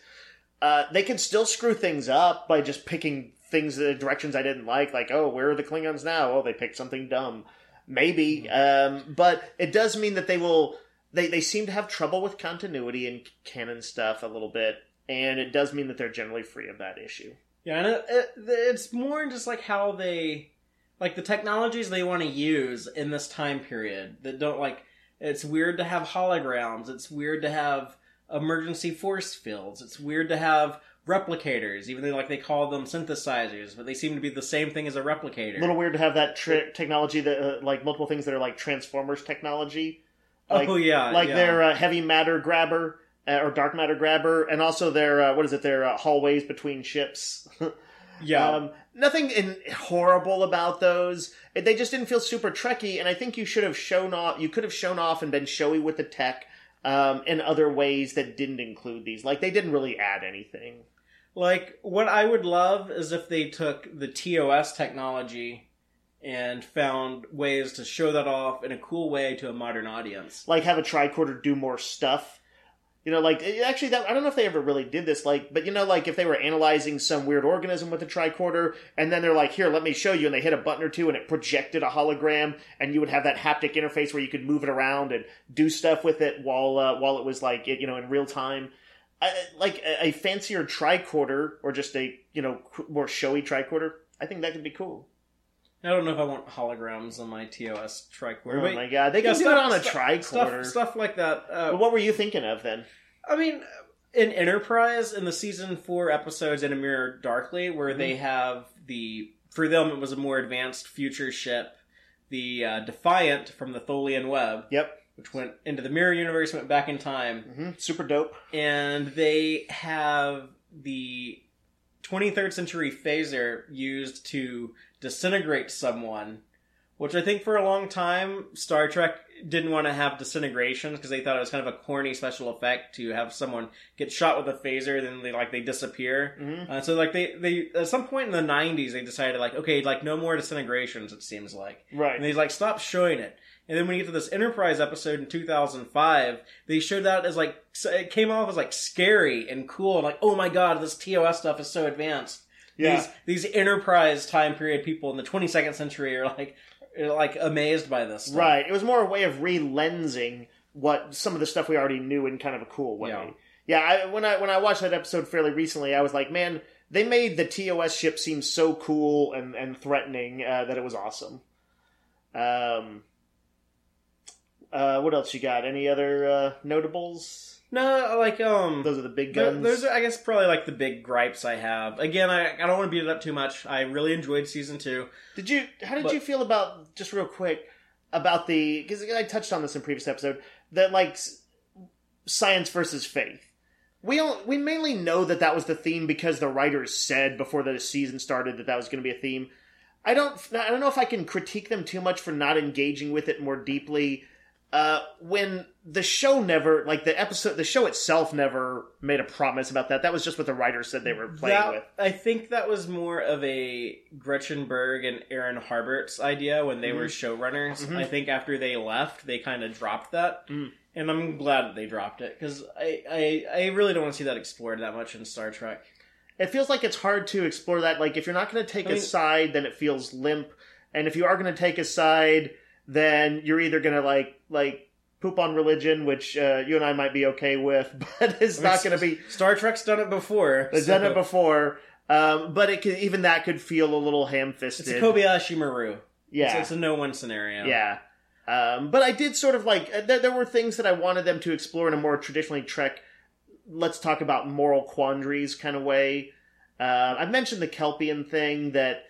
Uh, they can still screw things up by just picking things, the directions I didn't like, like, oh, where are the Klingons now? Oh, they picked something dumb. Maybe. Um, but it does mean that they will, they, they seem to have trouble with continuity and canon stuff a little bit. And it does mean that they're generally free of that issue. Yeah, and it, it, it's more just like how they, like the technologies they want to use in this time period that don't like. It's weird to have holograms. It's weird to have emergency force fields. It's weird to have replicators, even though like they call them synthesizers, but they seem to be the same thing as a replicator. A little weird to have that tri- technology that, uh, like multiple things that are like Transformers technology. Like, oh yeah, like yeah. their uh, heavy matter grabber uh, or dark matter grabber, and also their uh, what is it? Their uh, hallways between ships. *laughs* yeah. um, nothing in, horrible about those. They just didn't feel super trekky, and I think you should have shown off. You could have shown off and been showy with the tech um, in other ways that didn't include these. Like they didn't really add anything. Like, what I would love is if they took the TOS technology and found ways to show that off in a cool way to a modern audience. Like have a tricorder do more stuff. You know, like actually, that I don't know if they ever really did this. Like, but you know, like if they were analyzing some weird organism with a tricorder, and then they're like, "Here, let me show you," and they hit a button or two, and it projected a hologram, and you would have that haptic interface where you could move it around and do stuff with it while uh, while it was like you know in real time. I, like a, a fancier tricorder or just a you know more showy tricorder. I think that could be cool. I don't know if I want holograms on my TOS tricorder. Oh my god, they do stuff- it on a tricorder. Stuff, stuff like that. Uh, But what were you thinking of then? I mean, in Enterprise, in the season four episodes in A Mirror Darkly, where Mm-hmm. they have the for them it was a more advanced future ship, the uh, Defiant from the Tholian Web, Yep, which went into the Mirror universe, went back in time, hmm super dope. and they have the 23rd century phaser used to disintegrate someone. Which I think for a long time Star Trek didn't want to have disintegrations because they thought it was kind of a corny special effect to have someone get shot with a phaser, and then they like they disappear. hmm Uh, so like they they at some point in the '90s they decided like okay like no more disintegrations it seems like Right. and they like stop showing it. And then when you get to this Enterprise episode in 2005, they showed that as like it came off as like scary and cool, like oh my god, this TOS stuff is so advanced. Yeah. These these Enterprise time period people in the 22nd century are like are like amazed by this. Stuff. Right. It was more a way of re-lensing what some of the stuff we already knew in kind of a cool way. Yeah. Yeah. I, when I when I watched that episode fairly recently, I was like, man, they made the TOS ship seem so cool and and threatening uh, that it was awesome. Um. Uh, what else you got? Any other uh, notables? No, like um. Those are the big guns. Those are, I guess, probably like the big gripes I have. Again, I, I don't want to beat it up too much. I really enjoyed season two. Did you? How did But- you feel about just real quick about the? Because I touched on this in previous episode that like science versus faith. We don't, we mainly know that that was the theme because the writers said before the season started that that was going to be a theme. I don't I don't know if I can critique them too much for not engaging with it more deeply. Uh, when the show never like the episode the show itself never made a promise about that. That was just what the writers said they were playing That- with. I think that was more of a Gretchen Berg and Aaron Harberts' idea when they were showrunners. Mhm. I think after they left, they kind of dropped that, Mm. and I'm glad that they dropped it because I, I I really don't want to see that explored that much in Star Trek. It feels like it's hard to explore that. Like, if you're not going to take I mean- a side, then it feels limp. And if you are going to take a side, then you're either going to like like poop on religion, which uh, you and I might be okay with, *laughs* but it's I mean, not going to be. Star Trek's done it before. They've so- done it before, um, but it could, even that could feel a little ham-fisted. It's a Kobayashi Maru. yeah, It's, it's a no-win scenario. yeah. Um, but I did sort of like uh, there, there were things that I wanted them to explore in a more traditionally Trek. Let's talk about moral quandaries kind of way. Uh, I mentioned the Kelpian thing that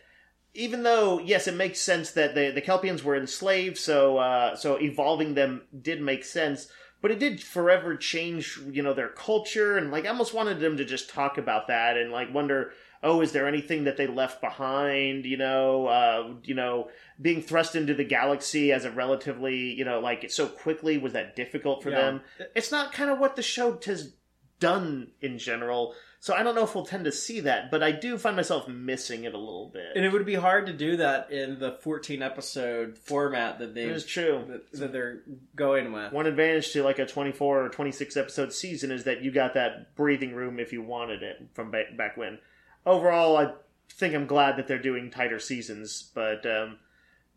even though yes, it makes sense that the the Kelpians were enslaved, so uh, so evolving them did make sense. But it did forever change, you know, their culture, and like I almost wanted them to just talk about that and like wonder, oh, is there anything that they left behind? You know, uh, you know, being thrust into the galaxy as a relatively, you know, like so quickly was that difficult for Yeah. them? It's not kind of what the show has done in general. So I don't know if we'll tend to see that, but I do find myself missing it a little bit. And it would be hard to do that in the 14 episode format that they It is true. that, that they're going with. One advantage to like a 24 or 26 episode season is that you got that breathing room if you wanted it from ba- back when. Overall, I think I'm glad that they're doing tighter seasons, but um,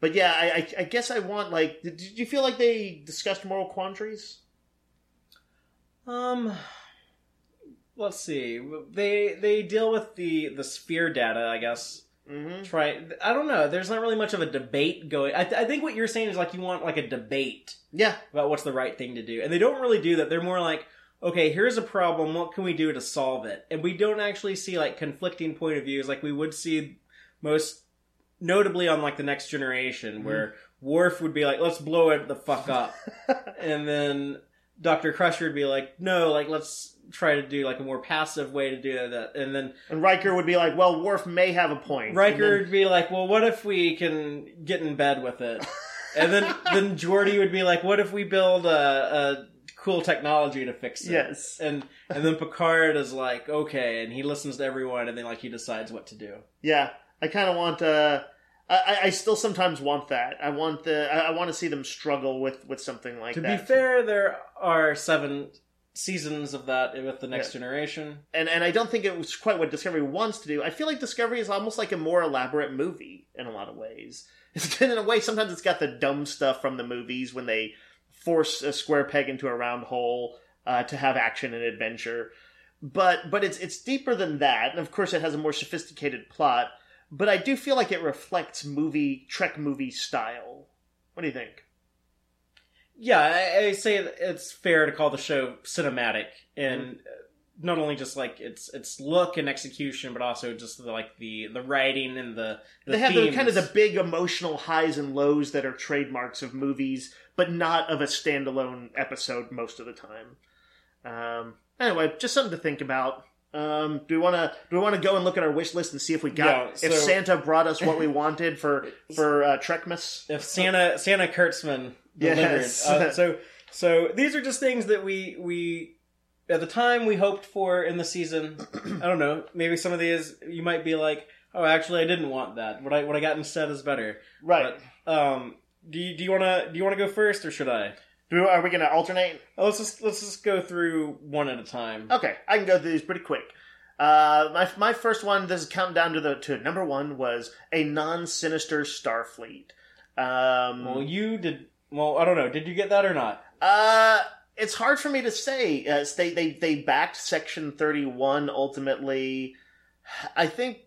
but yeah, I, I, I guess I want like. Did, did you feel like they discussed moral quandaries? Um, let's see. They they deal with the the sphere data, I guess. Mm-hmm. Try. I don't know. There's not really much of a debate going. I, th- I think what you're saying is like you want like a debate Yeah, about what's the right thing to do, and they don't really do that. They're more like, okay, here's a problem. What can we do to solve it? And we don't actually see like conflicting point of views like we would see most notably on like the next generation, where Worf would be like, let's blow it the fuck up, *laughs* and then Doctor Crusher would be like, no, like let's try to do like a more passive way to do that, and then and Riker would be like, "Well, Worf may have a point." Riker And would be like, well, what if we can get in bed with it? *laughs* And then then Geordi would be like, what if we build a, a cool technology to fix it? yes, And and then Picard is like, okay, and he listens to everyone, and then like he decides what to do. yeah. I kind of want. Uh, I, I- I still sometimes want that. I want the. I, I want to see them struggle with with something like to that. To be fair, there are seven seasons of that with the next generation. and and I don't think it was quite what Discovery wants to do. I feel like Discovery is almost like a more elaborate movie in a lot of ways. *laughs* It's in a way sometimes it's got the dumb stuff from the movies when they force a square peg into a round hole uh, to have action and adventure. But but it's it's deeper than that, and of course it has a more sophisticated plot. But I do feel like it reflects movie Trek movie style. What do you think? Yeah, I, I say it's fair to call the show cinematic, and not only just like its its look and execution, but also just the, like the the writing and the, the they have the kind of the big emotional highs and lows that are trademarks of movies, but not of a standalone episode most of the time. Um, anyway, just something to think about. Um, do we want to do we want to go and look at our wish list and see if we got Yeah, if Santa brought us what we *laughs* wanted for for uh, Trekmas? if Santa Santa Kurtzman. Yes. Uh, *laughs* so so these are just things that we we at the time we hoped for in the season. *clears throat* I don't know. Maybe some of these you might be like, oh, actually, I didn't want that. What I what I got instead is better. Right? But um, do you do you want to do you want to go first or should I? Do are we going to alternate? Oh, let's just let's just go through one at a time. Okay, I can go through these pretty quick. Uh, my my first one, this is counting down to the to number one was a non sinister Starfleet. Um, Well, you did. Well, I don't know. Did you get that or not? Uh, it's hard for me to say. Uh, they they they backed Section Thirty One ultimately. I think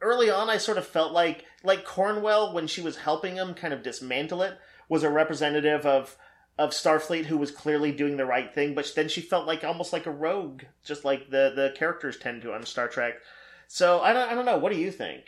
early on, I sort of felt like like Cornwell when she was helping him kind of dismantle it was a representative of of Starfleet who was clearly doing the right thing, but then she felt like almost like a rogue, just like the the characters tend to on Star Trek. So I don't I don't know. What do you think?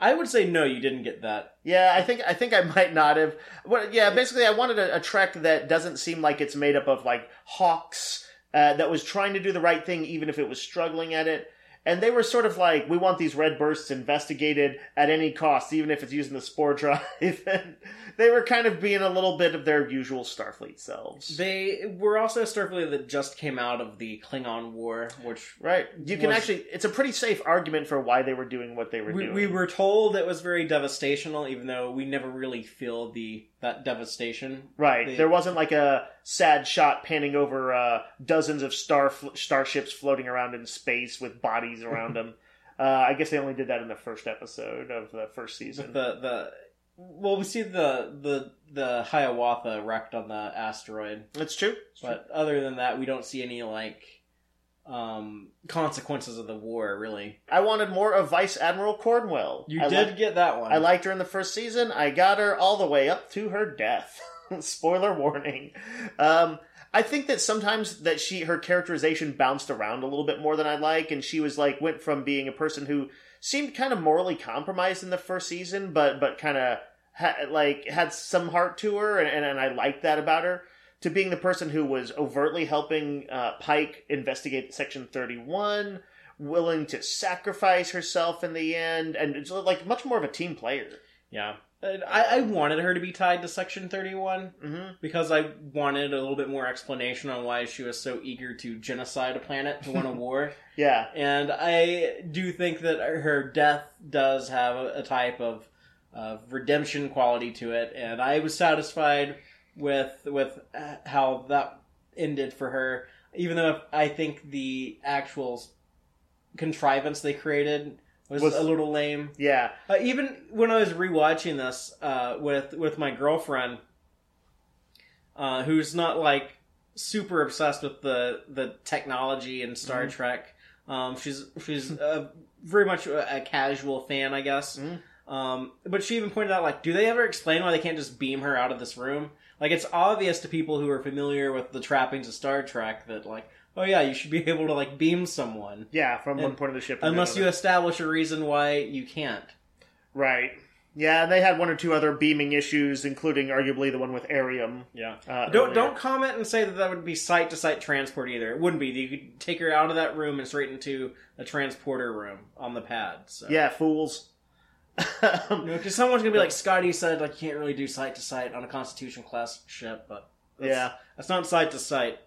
I would say no. You didn't get that. Yeah, I think I think I might not have. Well, yeah, basically, I wanted a, a Trek that doesn't seem like it's made up of like hawks uh, that was trying to do the right thing, even if it was struggling at it. And they were sort of like, we want these red bursts investigated at any cost, even if it's using the spore drive. *laughs* and they were kind of being a little bit of their usual Starfleet selves. They were also a Starfleet that just came out of the Klingon War, which right? You can Was- actually, it's a pretty safe argument for why they were doing what they were we, doing. we were told it was very devastational, even though we never really feel the that devastation. Right. They- there wasn't like a sad shot panning over uh, dozens of star starships floating around in space with bodies around *laughs* them. Uh, I guess they only did that in the first episode of the first season. The the well, we see the the the Hiawatha wrecked on the asteroid, That's true. but other than that, we don't see any like um consequences of the war. Really, I wanted more of Vice Admiral Cornwell. you I did get that one. I liked her in the first season. I got her all the way up to her death. *laughs* Spoiler warning. Um, I think that sometimes that she her characterization bounced around a little bit more than I like, and she was like went from being a person who seemed kind of morally compromised in the first season, but but kind of ha- like had some heart to her, and, and, and I liked that about her. To being the person who was overtly helping uh, Pike investigate Section Thirty One, willing to sacrifice herself in the end, and it's like much more of a team player. Yeah. I, I wanted her to be tied to Section 31 hmm because I wanted a little bit more explanation on why she was so eager to genocide a planet to win a *laughs* war. Yeah, And I do think that her death does have a, a type of, of redemption quality to it, and I was satisfied with with uh, how that ended for her. Even though I think the actual contrivance they created was, Was- a little lame. yeah, Uh, even when I was rewatching this uh, with with my girlfriend, uh, who's not like super obsessed with the the technology and Star Mhm. Trek, um, she's she's *laughs* uh, very much a, a casual fan, I guess. Mhm. Um, but she even pointed out, like, do they ever explain why they can't just beam her out of this room? Like, it's obvious to people who are familiar with the trappings of Star Trek that, like, oh yeah, you should be *laughs* able to like beam someone, yeah, from one point of the ship. unless you establish a reason why you can't. right. Yeah, and they had one or two other beaming issues, including arguably the one with Airiam. Yeah. Uh, Don't earlier. don't comment and say that that would be site to site transport either. It wouldn't be. You could take her out of that room and straight into a transporter room on the pad. So. Yeah, fools. Um, because someone's gonna be like Scotty said, like you can't really do site to site on a Constitution class ship, but that's, yeah, that's not site to site.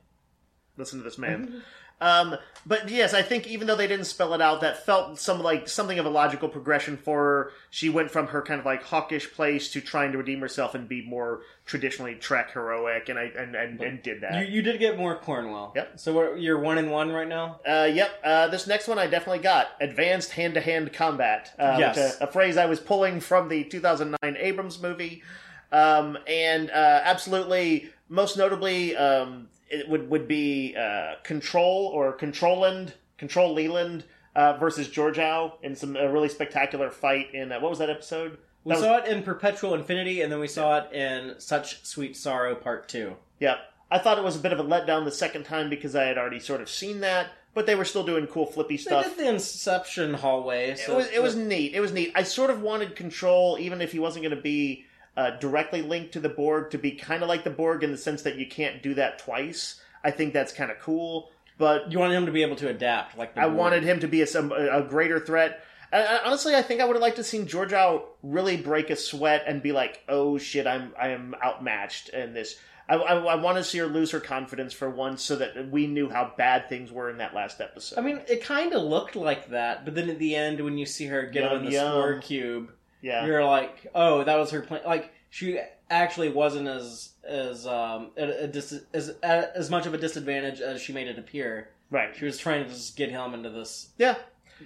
listen to this man. *laughs* Um, but yes, I think even though they didn't spell it out, that felt some like something of a logical progression for her. She went from her kind of like hawkish place to trying to redeem herself and be more traditionally Trek heroic, and I and and, and did that. You, you did get more Cornwell. Yep. So you're one and one right now. Uh, yep. Uh, this next one I definitely got advanced hand to hand combat. Uh, Yes. uh, a phrase I was pulling from the 2009 Abrams movie, um, and uh, absolutely, most notably, um, it would would be uh, Control or Controland, Control Leland uh, versus Georgiou in some a really spectacular fight in uh, what was that episode? We That was- saw it in Perpetual Infinity, and then we saw it in Such Sweet Sorrow Part Two. Yeah. I thought it was a bit of a letdown the second time because I had already sort of seen that, but they were still doing cool flippy stuff. They did the Inception hallway. So it was it was neat. It was neat. I sort of wanted Control, even if he wasn't going to be uh, directly linked to the Borg, to be kind of like the Borg in the sense that you can't do that twice. I think that's kind of cool. But You wanted him to be able to adapt, like the I Borg. wanted him to be a, a greater threat. And, honestly, I think I would have liked to seen Georgiou really break a sweat and be like, "Oh shit, I'm I am outmatched in this." I, I, I want to see her lose her confidence for once, so that we knew how bad things were in that last episode. I mean, it kind of looked like that, but then at the end, when you see her get Yum, on the yum. spore cube, yeah, you're like, "Oh, that was her plan." Like she actually wasn't as as um at a dis- as as much of a disadvantage as she made it appear. right. She was trying to just get him into this Yeah,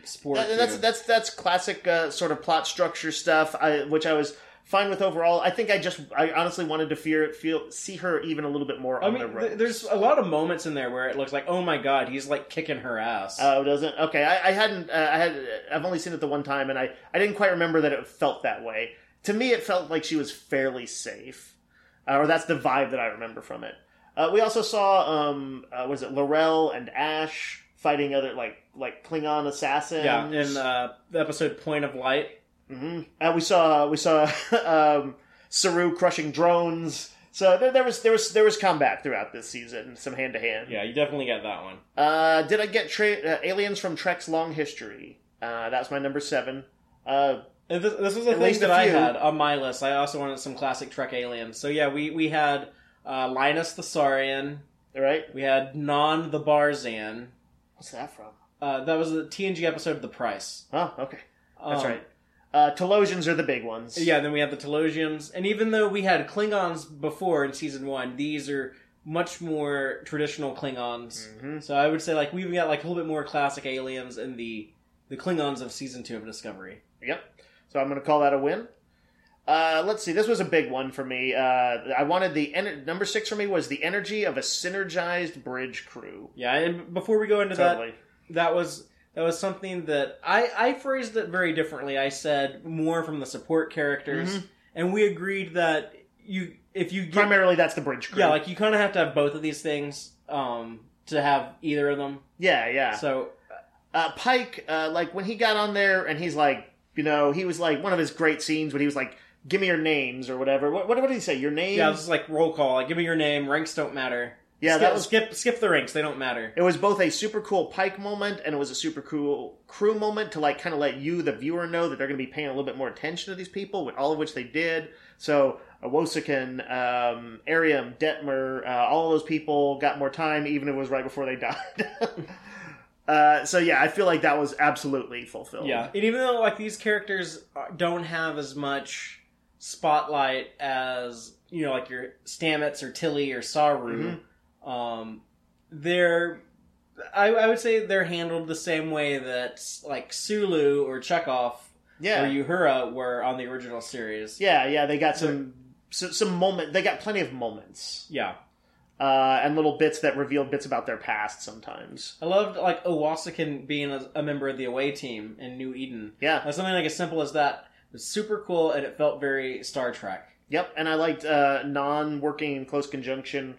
spore. That- that's cube. that's that's classic uh, sort of plot structure stuff, I, which I was fine with overall. I think I just I honestly wanted to fear feel see her even a little bit more I on mean, the there's a lot of moments in there where it looks like, oh my god, he's like kicking her ass. Oh, doesn't okay. I, I hadn't. Uh, I had. I've only seen it the one time, and I I didn't quite remember that it felt that way. To me, it felt like she was fairly safe, uh, or that's the vibe that I remember from it. Uh, we also saw, um, uh, was it L'Rell and Ash fighting other like like Klingon assassins? yeah, in uh, the episode Point of Light. Hmm Uh, we saw we saw *laughs* um, Saru crushing drones. So there, there was there was there was combat throughout this season, some hand to hand. Yeah, you definitely get that one. Uh, did I get tra- uh, aliens from Trek's Long History? Uh, was my number seven. Uh, This, this was a thing that I had on my list. I also wanted some classic Trek aliens. So yeah, we we had uh, Linus the Saurian. right, We had Nhan the Barzan. what's that from? Uh, that was a TNG episode of The Price. Oh, okay, that's Um, right. Uh, Talosians are the big ones. Yeah, then we have the Talosians, and even though we had Klingons before in season one, these are much more traditional Klingons. hmm So I would say like we've got like a little bit more classic aliens in the the Klingons of season two of Discovery. Yep. So I'm going to call that a win. Uh, let's see. This was a big one for me. Uh, I wanted the ener- number six for me was the energy of a synergized bridge crew. Yeah, and before we go into Totally. that, that was that was something that I I phrased it very differently. I said more from the support characters, Mhm. and we agreed that you if you get Primarily, that's the bridge crew. yeah like you kind of have to have both of these things um to have either of them. yeah, yeah. So uh, Pike, uh, like when he got on there and he's like, you know, he was like one of his great scenes when he was like, "Give me your names" or whatever. What, what, what did he say? Your names? yeah, this is like roll call. Like give me your name. Ranks don't matter. Yeah, skip, that was- skip skip the ranks. They don't matter. It was both a super cool Pike moment and it was a super cool crew moment to like kind of let you, the viewer, know that they're going to be paying a little bit more attention to these people, all of which they did. So Owosekun, um, Airiam, Detmer, uh, all of those people got more time, even if it was right before they *laughs* died. uh, so yeah, I feel like that was absolutely fulfilled. Yeah, and even though like these characters don't have as much spotlight as you know, like your Stamets or Tilly or Saru, um, they're I, I would say they're handled the same way that like Sulu or Chekov yeah, or Uhura were on the original series. yeah, yeah. They got some some, some moment. They got plenty of moments Yeah, uh, and little bits that revealed bits about their past. Sometimes, I loved like Owosekun being a, a member of the away team in New Eden. yeah. Like, something like as simple as that was super cool, and it felt very Star Trek. Yep, and I liked uh, Nhan working in close conjunction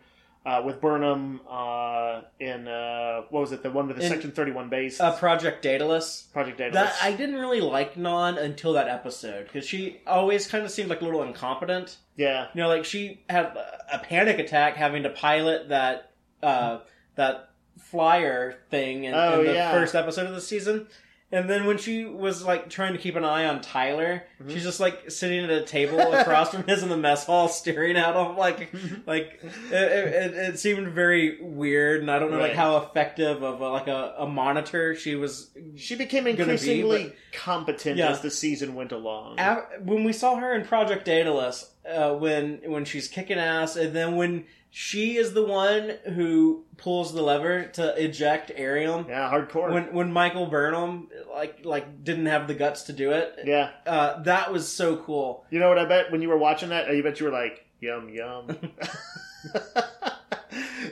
uh, with Burnham uh, in uh, what was it? The one with the In- Section Thirty One base, Uh, Project Daedalus. Project Daedalus. That I didn't really like Nhan until that episode because she always kind of seemed like a little incompetent. yeah, You know, like she had a panic attack having to pilot that uh, that flyer thing in, Oh, in the yeah. first episode of the season, And then when she was like trying to keep an eye on Tyler, Mhm. she's just like sitting at a table across from his in the mess hall, staring at him like like it, it, it seemed very weird, and I don't know like how effective of a, like a, a monitor she was. She became Gonna be, increasingly but- competent Yeah. as the season went along. Av- When we saw her in Project Daedalus, uh, when when she's kicking ass, and then when she is the one who pulls the lever to eject Airiam. yeah, hardcore. When when Michael Burnham like like didn't have the guts to do it, yeah. uh, that was so cool. You know what I bet when you were watching that? you bet you were like, yum yum. *laughs* *laughs*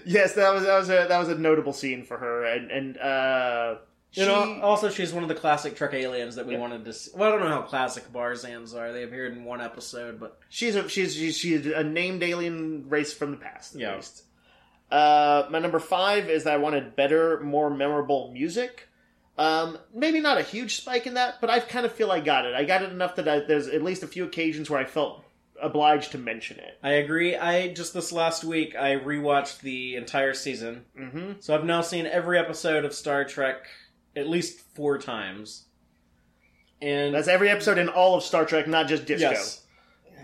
yes, that was that was a that was a notable scene for her, and and uh, she, You know, also she's one of the classic Trek aliens that we Yeah. wanted to see. Well, I don't know how classic Barzans are. They appeared in one episode, but she's a she's she's, she's a named alien race from the past. At Yeah. least. Uh, my number five is that I wanted better, more memorable music. Um, maybe not a huge spike in that, but I kind of feel I got it. I got it enough that I, there's at least a few occasions where I felt obliged to mention it. I agree. I just this last week I rewatched the entire season, Mm-hmm. so I've now seen every episode of Star Trek at least four times. And That's every episode in all of Star Trek, not just Disco. yes,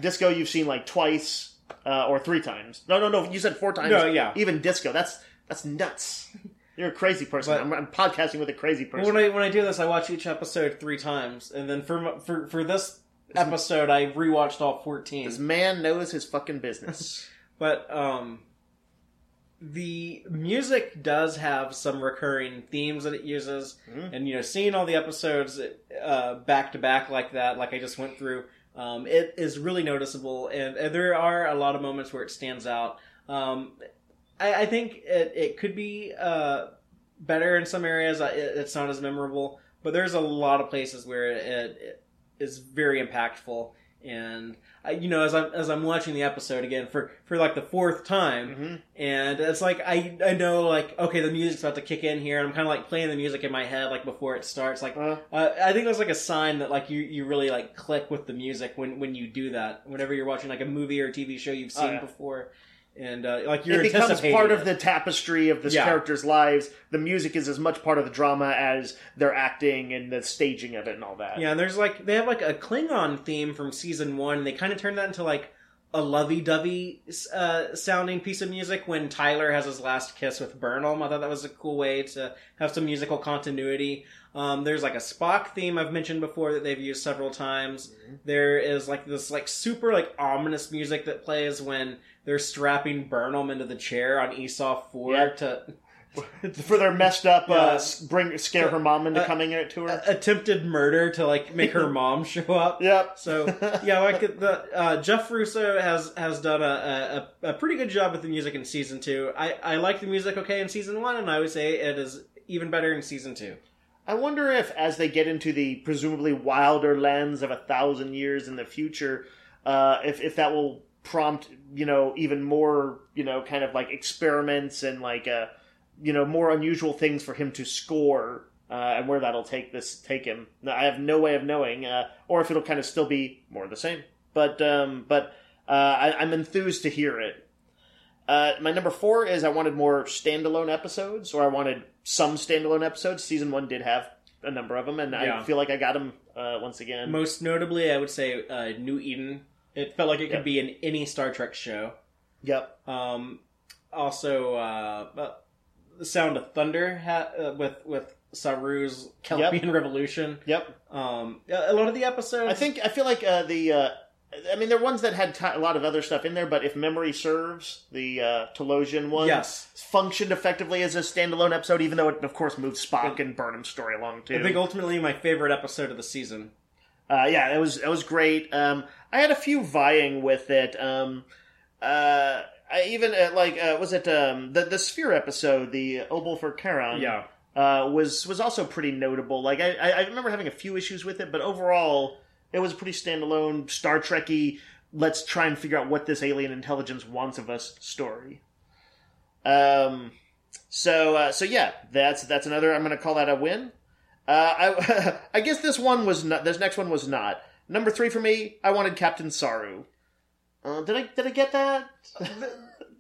Disco you've seen like twice uh, or three times. No, no, no. You said four times. No, yeah. Even Disco. That's that's nuts. You're a crazy person. But- I'm, I'm podcasting with a crazy person. when I when I do this, I watch each episode three times, and then for for for this episode, I rewatched all fourteen. this man knows his fucking business. *laughs* But um the music does have some recurring themes that it uses. Mhm. and you know seeing all the episodes uh back to back like that like I just went through um it is really noticeable. And, and there are a lot of moments where it stands out. Um I, I think it, it could be uh better in some areas. It, it's not as memorable but there's a lot of places where it, it is very impactful and I, you know as I'm as I'm watching the episode again for for like the fourth time hmm and it's like I I know like okay the music's about to kick in here and I'm kind of like playing the music in my head like before it starts like Uh, uh, I think that's like a sign that like you you really like click with the music when when you do that. Whenever you're watching like a movie or a TV show you've Oh, seen yeah. before and uh, like you're it becomes part of the tapestry of this Yeah. characters' lives. The music is as much part of the drama as their acting and the staging of it and all that. Yeah, and there's like they have like a Klingon theme from season one. They kind of turned that into like a lovey-dovey uh, sounding piece of music when Tyler has his last kiss with Burnham. I thought that was a cool way to have some musical continuity. Um, there's like a Spock theme I've mentioned before that they've used several times. There is like this like super like ominous music that plays when they're strapping Burnham into the chair on Essof Four Yeah. to *laughs* For their messed up, Yeah. uh, bring scare her mom into Uh, coming to her. attempted murder to like make her *laughs* mom show up. yep. So *laughs* yeah, like the uh, Jeff Russo has has done a, a a pretty good job with the music in season two. I I like the music okay in season one, and I would say it is even better in season two. I wonder if, as they get into the presumably wilder lands of a thousand years in the future, uh, if if that will prompt you know even more you know kind of like experiments and like uh, you know more unusual things for him to score. Uh, and where that'll take this take him, I have no way of knowing, uh, or if it'll kind of still be more the same. But um, but uh, I, I'm enthused to hear it. Uh, my number four is I wanted more standalone episodes, or I wanted some standalone episodes. Season one did have a number of them, and Yeah. I feel like I got them uh, once again. Most notably, I would say uh, New Eden. It felt like it could Yep. be in any Star Trek show. Yep. Um, also, uh, uh, the Sound of Thunder ha- uh, with with Saru's Kelpian *laughs* Revolution. Yep. Um, a lot of the episodes. I think I feel like uh, the. I mean, there are ones that had ti a lot of other stuff in there, but if memory serves, the uh, Talosian one yes. functioned effectively as a standalone episode, even though it, of course, moved Spock and Burnham's story along too. I think ultimately my favorite episode of the season. Uh, yeah, it was it was great. Um, I had a few vying with it. Um, uh, I even uh, like uh, was it um, the the Sphere episode, the Obol for Charon? Yeah. uh, was was also pretty notable. Like I, I I remember having a few issues with it, but overall, it was a pretty standalone Star Trekky. Let's try and figure out what this alien intelligence wants of us story. Um, so uh, so yeah, that's that's another. I'm going to call that a win. Uh, I *laughs* I guess this one was not. This next one was not. Number three for me. I wanted Captain Saru. Uh, did I did I get that? *laughs*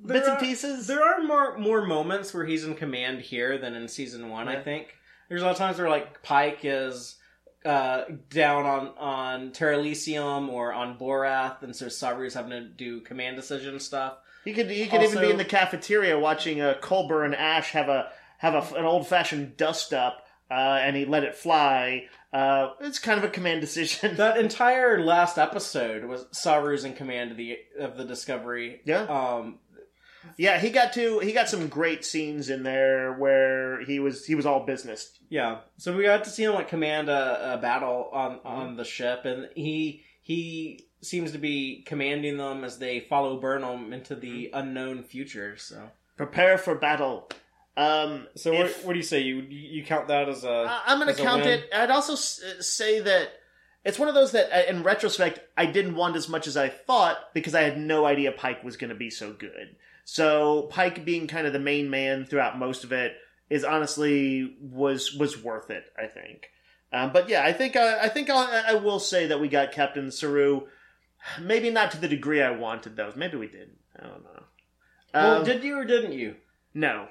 Bits and pieces. There are more more moments where he's in command here than in season one. I think. There's a lot of times where like Pike is uh, down on on Terralysium or on Boreth, and so Saru's having to do command decision stuff. He could he could even be in the cafeteria watching uh, Culber and Ash have a have a, an old fashioned dust up, uh, and he let it fly. Uh, it's kind of a command decision. That *laughs* entire last episode was Saru's in command of the of the Discovery. yeah, Um, yeah. He got to he got some great scenes in there where he was he was all business. Yeah, so we got to see him like command a, a battle on Mm-hmm. on the ship, and he he seems to be commanding them as they follow Burnham into the Mm-hmm. unknown future. So, Prepare for battle. Um, so what, if- what do you say? You you count that as a I'm going to count it. I'd also say that it's one of those that, uh, in retrospect, I didn't want as much as I thought because I had no idea Pike was going to be so good. So Pike being kind of the main man throughout most of it is honestly was was worth it. I think. Um, but yeah, I think uh, I think I, I will say that we got Captain Saru. Maybe not to the degree I wanted, though. Maybe we didn't. I don't know. Well, Um, did you or didn't you? no.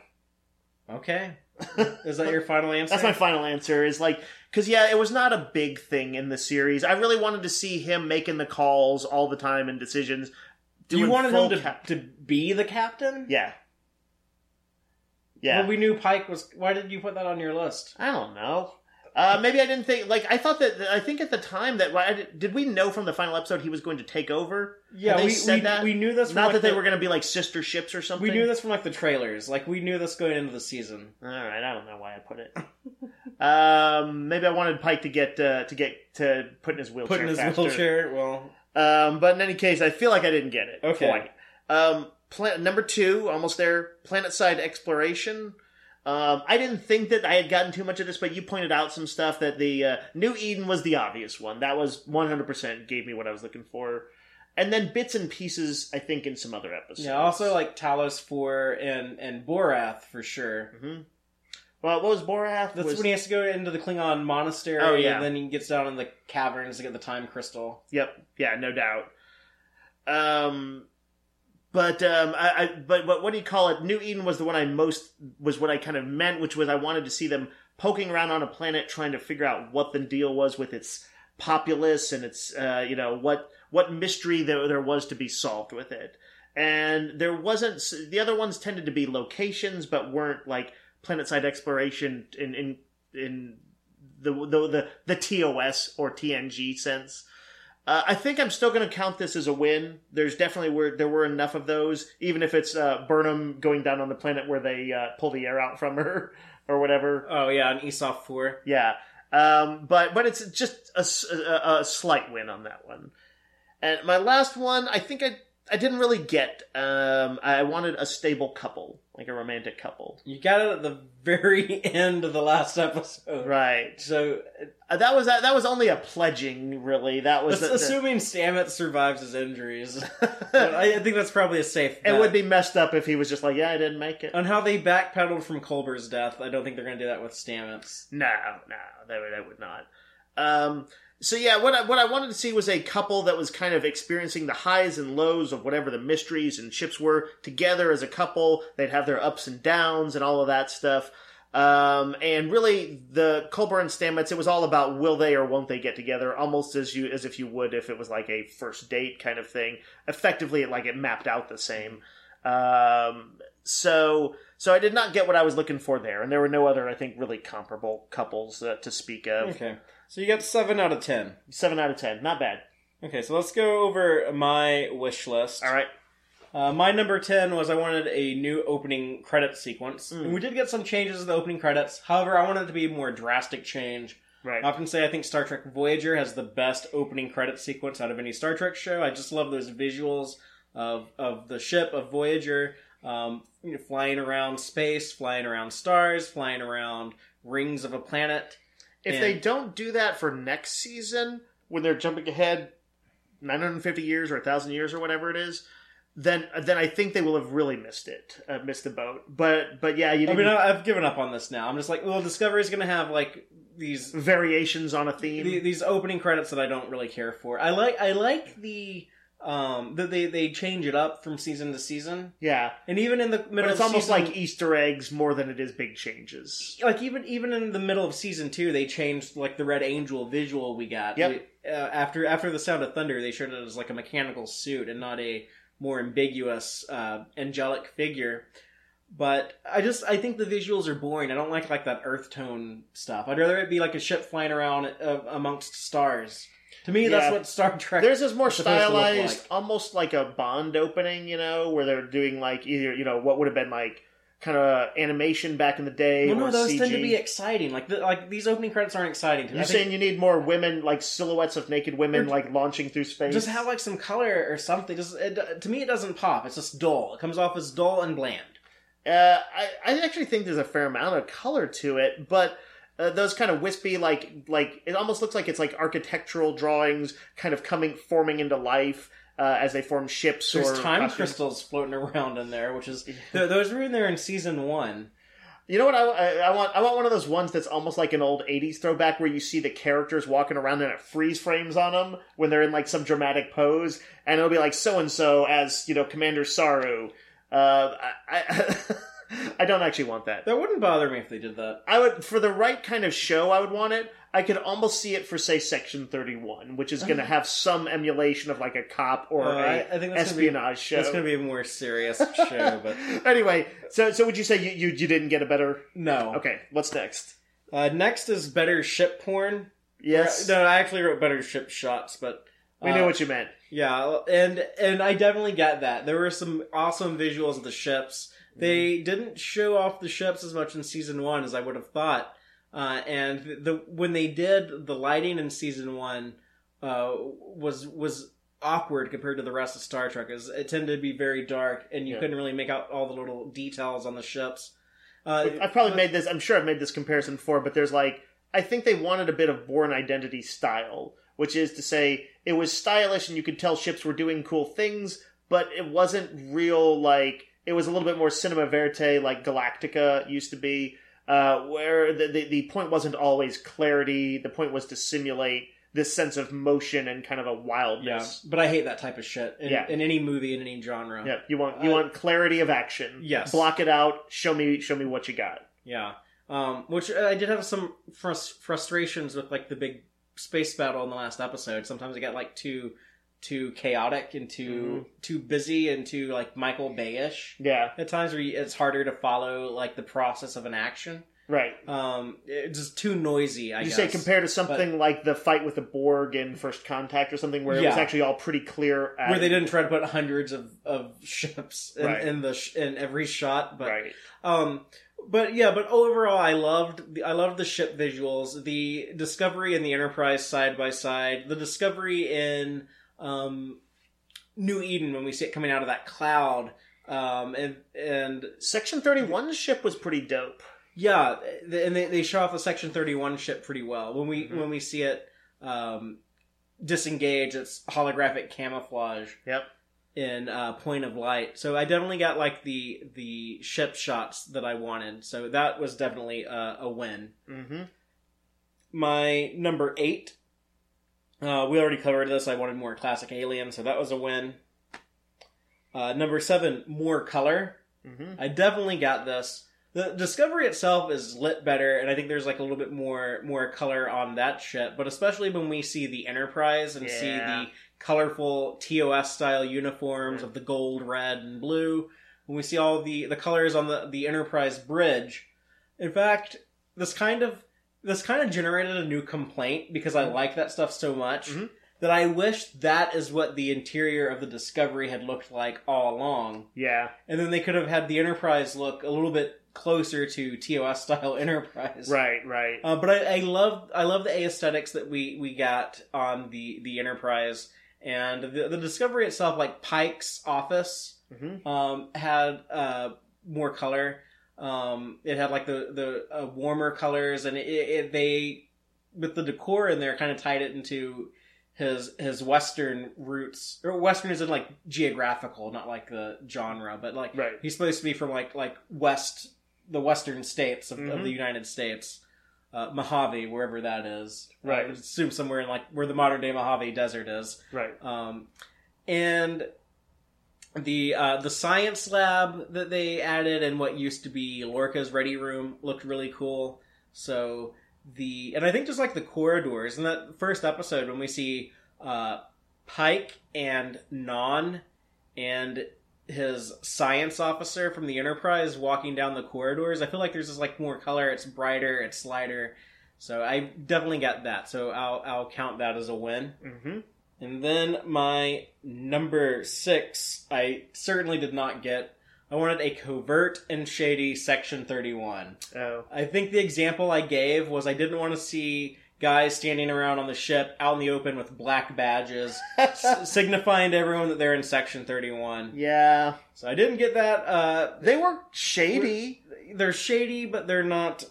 Okay, *laughs* is that your final answer? That's my final answer. Is like because yeah, it was not a big thing in the series. I really wanted to see him making the calls all the time and decisions. You doing wanted him to cap- to be the captain. yeah, yeah. Well, we knew Pike was. Why did you put that on your list? I don't know. Uh, maybe I didn't think like I thought that I think at the time that I did- we know from the final episode he was going to take over? Yeah, they we said we, that? we knew this. From, Not like, that they were going to be like sister ships or something. We knew this from like the trailers. Like we knew this going into the season. All right, I don't know why I put it. *laughs* um, maybe I wanted Pike to get uh, to get to put in his wheelchair. Put in his faster. wheelchair. Well, Um, but in any case, I feel like I didn't get it. Okay. Quite. Um, plan- number two, almost there. Planet side exploration. Um, I didn't think that I had gotten too much of this, but you pointed out some stuff that the uh, New Eden was the obvious one. That was 100% gave me what I was looking for. And then bits and pieces, I think, in some other episodes. yeah. Also, like Talos Four and and Boreth for sure. hmm Well, what was Boreth? That's was, when he has to go into the Klingon monastery. Oh, yeah. And then he gets down in the caverns to get the time crystal. Yep. Yeah, no doubt. Um, but um, I, I but but what do you call it? New Eden was the one I most was what I kind of meant, which was I wanted to see them poking around on a planet trying to figure out what the deal was with its populace and its uh, you know what what mystery there there was to be solved with it. And there wasn't the other ones tended to be locations, but weren't like planetside exploration in in in the the the, the TOS or TNG sense. Uh, I think I'm still going to count this as a win. There's definitely were there were enough of those, even if it's uh, Burnham going down on the planet where they uh, pull the air out from her *laughs* or whatever. Oh yeah, and Essof Four. Yeah, um, but but it's just a a slight win on that one. And my last one, I think I I didn't really get. Um, I wanted a stable couple, like a romantic couple. You got it at the very *laughs* end of the last episode. Right. So, Uh, that was that, that was only a pledging, really. That was that's the- the- assuming Stamets survives his injuries. *laughs* I, I think that's probably a safe. It would be messed up if he was just like, "Yeah, I didn't make it." on how they backpedaled from Culber's death. I don't think they're going to do that with Stamets. No, no, they would, they would not. Um, so yeah, what I, what I wanted to see was a couple that was kind of experiencing the highs and lows of whatever the mysteries and ships were together as a couple. They'd have their ups and downs and all of that stuff. Um, and really, the Culber and Stamets, it was all about will they or won't they get together, almost as you as if you would if it was like a first date kind of thing. Effectively, like it mapped out the same. Um, so so I did not get what I was looking for there, and there were no other, I think, really comparable couples uh, to speak of. Okay, so you got seven out of ten. Seven out of ten, not bad. Okay, so let's go over my wish list. All right, Uh, my number 10 was I wanted a new opening credit sequence. Mm. And we did get some changes in the opening credits. However, I wanted it to be a more drastic change. right. I often say I think Star Trek Voyager has the best opening credit sequence out of any Star Trek show. I just love those visuals of, of the ship of Voyager um, you know, flying around space, flying around stars, flying around rings of a planet. If And- they don't do that for next season, when they're jumping ahead 950 years or 1,000 years or whatever it is, then then I think they will have really missed it, uh, missed the boat. But but yeah, you I didn't, mean, I- I've given up on this now. I'm just like, well, Discovery's going to have like these variations on a theme. the, these opening credits that I don't really care for. I like I like the um, that they they change it up from season to season, Yeah, and even in the middle, but it's almost season- like Easter eggs more than it is big changes. like even even in the middle of season two, they changed like the Red Angel visual we got. Yep. We- uh, after after the Sound of Thunder, they showed it as like a mechanical suit and not a more ambiguous uh, angelic figure. But I just I think the visuals are boring. I don't like like that earth tone stuff. I'd rather it be like a ship flying around uh, amongst stars. To me, that's what Star Trek. There's this more It's supposed to look stylized, like. almost like a Bond opening, you know, where they're doing like either you know what would have been like kind of animation back in the day. well, no, those CG. tend to be exciting. Like the, like these opening credits aren't exciting to me. You're saying you need more women, like silhouettes of naked women, like launching through space. just have like some color or something. Just it, to me, it doesn't pop. It's just dull. It comes off as dull and bland. Uh, I, I actually think there's a fair amount of color to it, but uh, those kind of wispy, like like it almost looks like it's like architectural drawings, kind of coming forming into life uh, as they form ships There's or time costumes. crystals floating around in there, which is th- those were in there in season one. You know what I, I, I want? I want one of those ones that's almost like an old '80s throwback, where you see the characters walking around and it freeze frames on them when they're in like some dramatic pose, and it'll be like so and so as you know Commander Saru. Uh, I, *laughs* I, I don't actually want that. That wouldn't bother me if they did that. I would for the right kind of show. I would want it. I could almost see it for say Section Thirty One, which is going *laughs* to have some emulation of like a cop or Uh, I, a I think that's gonna be, espionage show. that's going to be a more serious *laughs* show, but anyway, so so would you say you, you you didn't get a better? no. Okay, what's next? Uh, next is better ship porn. Yes, No, I actually wrote better ship shots, but we uh, knew what you meant. Yeah, and and I definitely get that. There were some awesome visuals of the ships. They didn't show off the ships as much in season one as I would have thought. Uh, and the when they did, the lighting in season one uh, was was awkward compared to the rest of Star Trek. Is it tended to be very dark, and you Yeah. couldn't really make out all the little details on the ships. Uh, I've probably made this. I'm sure I've made this comparison before, but there's like I think they wanted a bit of Bourne Identity style, which is to say it was stylish and you could tell ships were doing cool things, but it wasn't real. Like it was a little bit more cinema verite, like Galactica used to be, uh, where the, the the point wasn't always clarity. The point was to simulate this sense of motion and kind of a yeah, wildness. but I hate that type of shit in, Yeah. in any movie in any genre. Yeah, you want you Uh, want clarity of action. Yes. block it out. Show me show me what you got. Yeah. Um, which I did have some frus- frustrations with, like the big space battle in the last episode. Sometimes it got like too too chaotic and too too busy and too like Michael Bayish Yeah, at times where it's harder to follow like the process of an action. right. Um, it's just too noisy. I you guess. say compared to something like the fight with the Borg in First Contact or something where it was actually all pretty clear. At, where they didn't try to put hundreds of, of ships in, Right. in the sh- in every shot, but right. Um, but yeah, but overall, I loved the, I loved the ship visuals, the Discovery and the Enterprise side by side, the Discovery in um, New Eden when we see it coming out of that cloud, um, and and Section Thirty One ship was pretty dope. yeah, and they, they show off the Section Thirty One ship pretty well when we Mhm. when we see it um, disengage its holographic camouflage Yep. in uh, point of light. So I definitely got like the the ship shots that I wanted. So that was definitely a, a win. Mm-hmm. My number eight, uh, we already covered this. I wanted more classic Alien, so that was a win. Uh, number seven, more color. Mm-hmm. I definitely got this. The Discovery itself is lit better, and I think there's like a little bit more more color on that ship. But especially when we see the Enterprise and see the colorful TOS style uniforms Yeah. of the gold, red, and blue. When we see all the the colors on the the Enterprise bridge, in fact, this kind of this kind of generated a new complaint because I like that stuff so much Mhm. that I wish that is what the interior of the Discovery had looked like all along Yeah. and then they could have had the Enterprise look a little bit closer to TOS style *laughs* Enterprise. Right. Right. Uh, but I, I love I love the aesthetics that we we got on the the Enterprise and the the Discovery itself, like Pike's office, Mm-hmm. um, had uh, more color. Um, it had like the the uh, warmer colors, and it, it, they with the decor in there kind of tied it into his his Western roots. Or Western is in like geographical, not like the genre, but like Right. he's supposed to be from like like west the western states of, of Mhm. the United States. Uh, Mojave, wherever that is, Right. I assume somewhere in like where the modern day Mojave Desert is. Right. Um, and the uh, the science lab that they added and what used to be Lorca's ready room looked really cool. So the and I think just like the corridors in that first episode when we see uh, Pike and Nhan and his science officer from the Enterprise walking down the corridors. I feel like there's just like more color. It's brighter. It's lighter. So I definitely got that. So I'll I'll count that as a win. Mm-hmm. And then my number six, I certainly did not get. I wanted a covert and shady Section 31. Oh. I think the example I gave was I didn't want to see guys standing around on the ship out in the open with black badges s- *laughs* signifying to everyone that they're in Section 31. yeah. So I didn't get that. Uh, They were shady. they're shady, but they're not.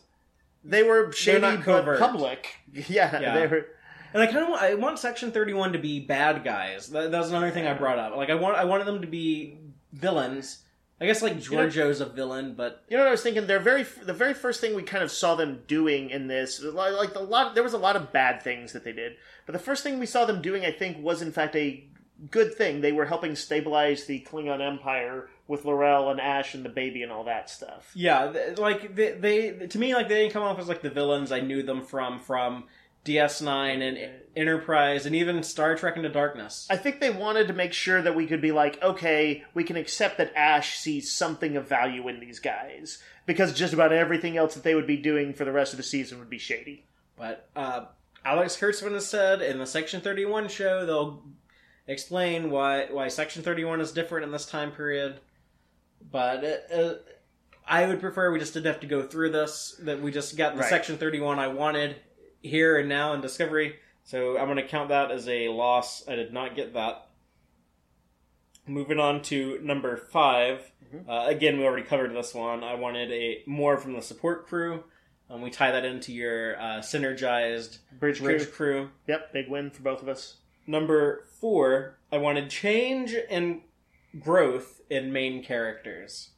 They were shady not but covert. public. *laughs* Yeah, Yeah. they were. And I kind of want, I want Section 31 to be bad guys. That, that's another thing I brought up. Like I want I wanted them to be villains. I guess like know- a villain, but You know what I was thinking? They're very the very first thing we kind of saw them doing in this, like like a lot. There was a lot of bad things that they did, but the first thing we saw them doing, I think, was in fact a good thing. They were helping stabilize the Klingon Empire with L'Rell and Ash and the baby and all that stuff. yeah, like they, they to me like they didn't come off as like the villains I knew them from from DS9 and Enterprise and even Star Trek Into Darkness. I think they wanted to make sure that we could be like, okay, we can accept that Ash sees something of value in these guys because just about everything else that they would be doing for the rest of the season would be shady. But uh, Alex Kurtzman has said in the Section 31 show they'll explain why why Section 31 is different in this time period. But uh, uh, I would prefer we just didn't have to go through this. That we just got the Right. Section 31 I wanted here and now in Discovery. So I'm going to count that as a loss. I did not get that. Moving on to number 5 Uh, again, we already covered this one. I wanted a more from the support crew. Um, we tie that into your uh, synergized Bridge crew. crew. Yep, big win for both of us. Number four, I wanted change and growth in main characters.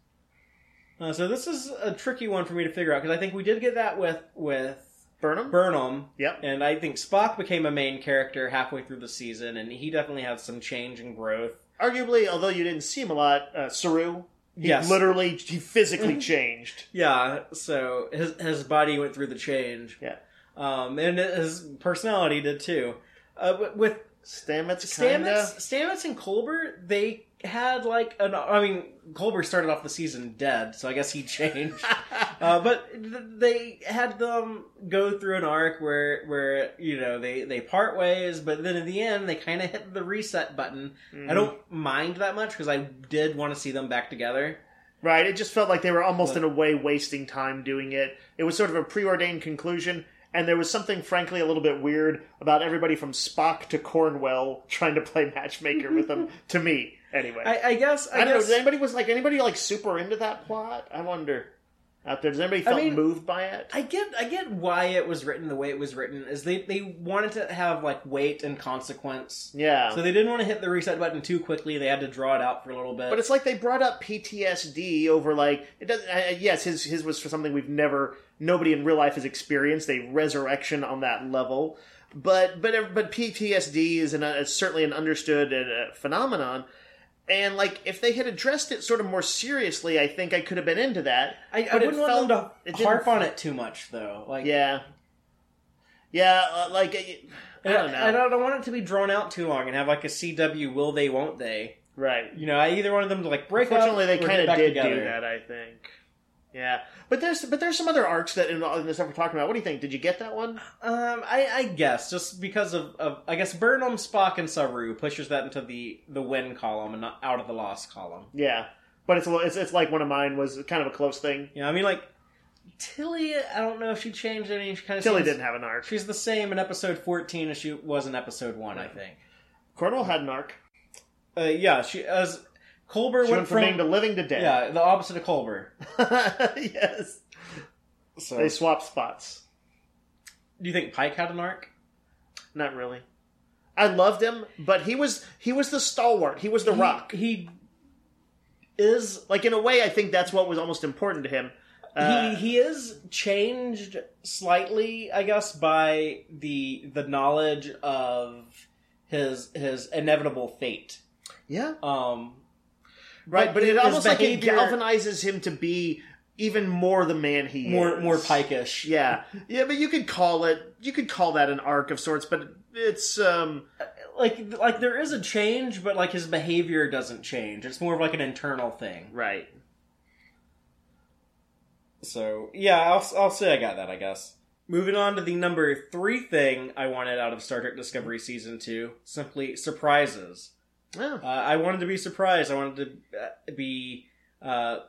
Uh, so this is a tricky one for me to figure out because I think we did get that with with Burnham. Burnham, Yep. and I think Spock became a main character halfway through the season, and he definitely had some change and growth. Arguably, although you didn't see him a lot, uh, Saru. He Yes. literally, he physically *laughs* changed. Yeah, so his his body went through the change. Yeah. um, and his personality did too. Uh, with Stamets, kinda. Stamets, Stamets and Culber, they had like an. I mean, Culber started off the season dead, so I guess he *laughs* changed. *laughs* uh, but th- they had them go through an arc where, where you know, they they part ways, but then in the end, they kind of hit the reset button. Mm-hmm. I don't mind that much because I did want to see them back together. Right, it just felt like they were almost But- in a way wasting time doing it. It was sort of a preordained conclusion, and there was something, frankly, a little bit weird about everybody from Spock to Cornwell trying to play *laughs* matchmaker with them. To me, anyway. I, I, I guess. I, don't know. guess, Does anybody was like anybody like super into that plot? I wonder. Out there, does anybody felt mean- moved by it? I get I get why it was written the way it was written is they they wanted to have like weight and consequence. yeah. So they didn't want to hit the reset button too quickly. They had to draw it out for a little bit. But it's like they brought up PTSD over like it does. Uh, yes, his his was for something we've never nobody in real life has experienced a resurrection on that level. But but but PTSD is an, uh, certainly an understood uh, phenomenon. And like if they had addressed it sort of more seriously, I think I could have been into that. I, I wouldn't want them to harp on it too much though. Like Yeah, yeah, uh, like I I don't know. I don't want it to be drawn out too long and have like a CW will they won't they. right. You know, I either wanted them to like break Unfortunately, up. they kind of did together. do that. I think. Yeah, but there's but there's some other arcs that in, in the stuff we're talking about. What do you think? Did you get that one? Um, I, I guess just because of, of I guess Burnham, Spock, and Saru pushes that into the the win column and not out of the loss column. Yeah, but it's a it's it's like one of mine was kind of a close thing. Yeah, I mean, like Tilly. I don't know if she changed any. She kind of Tilly seems- didn't have an arc. She's the same in episode fourteen as she was in episode one. I think. Cornwell had an arc. Uh, yeah, she as Culber went went from from being to living to dead. yeah the opposite of Culber. *laughs* yes. So, They swapped spots. do you think Pike had an arc? Not really. I loved him, but he was he was the stalwart. He was the He- rock. He is Like in a way, I think that's what was almost important to him. Uh, he he is changed slightly, I guess, by the the knowledge of his his inevitable fate. Yeah, Um, right. But, it almost like it galvanizes him to be even more the man he more is. more pikish. Yeah, yeah. But you could call it. You could call that an arc of sorts. But it's um. like like there is a change, but like his behavior doesn't change. It's more of like an internal thing. Right. So yeah, I'll I'll say I got that. I guess. Moving on to the number three thing I wanted out of Star Trek Discovery season two, simply surprises. Yeah. Uh, I wanted to be surprised. I wanted to uh, be uh,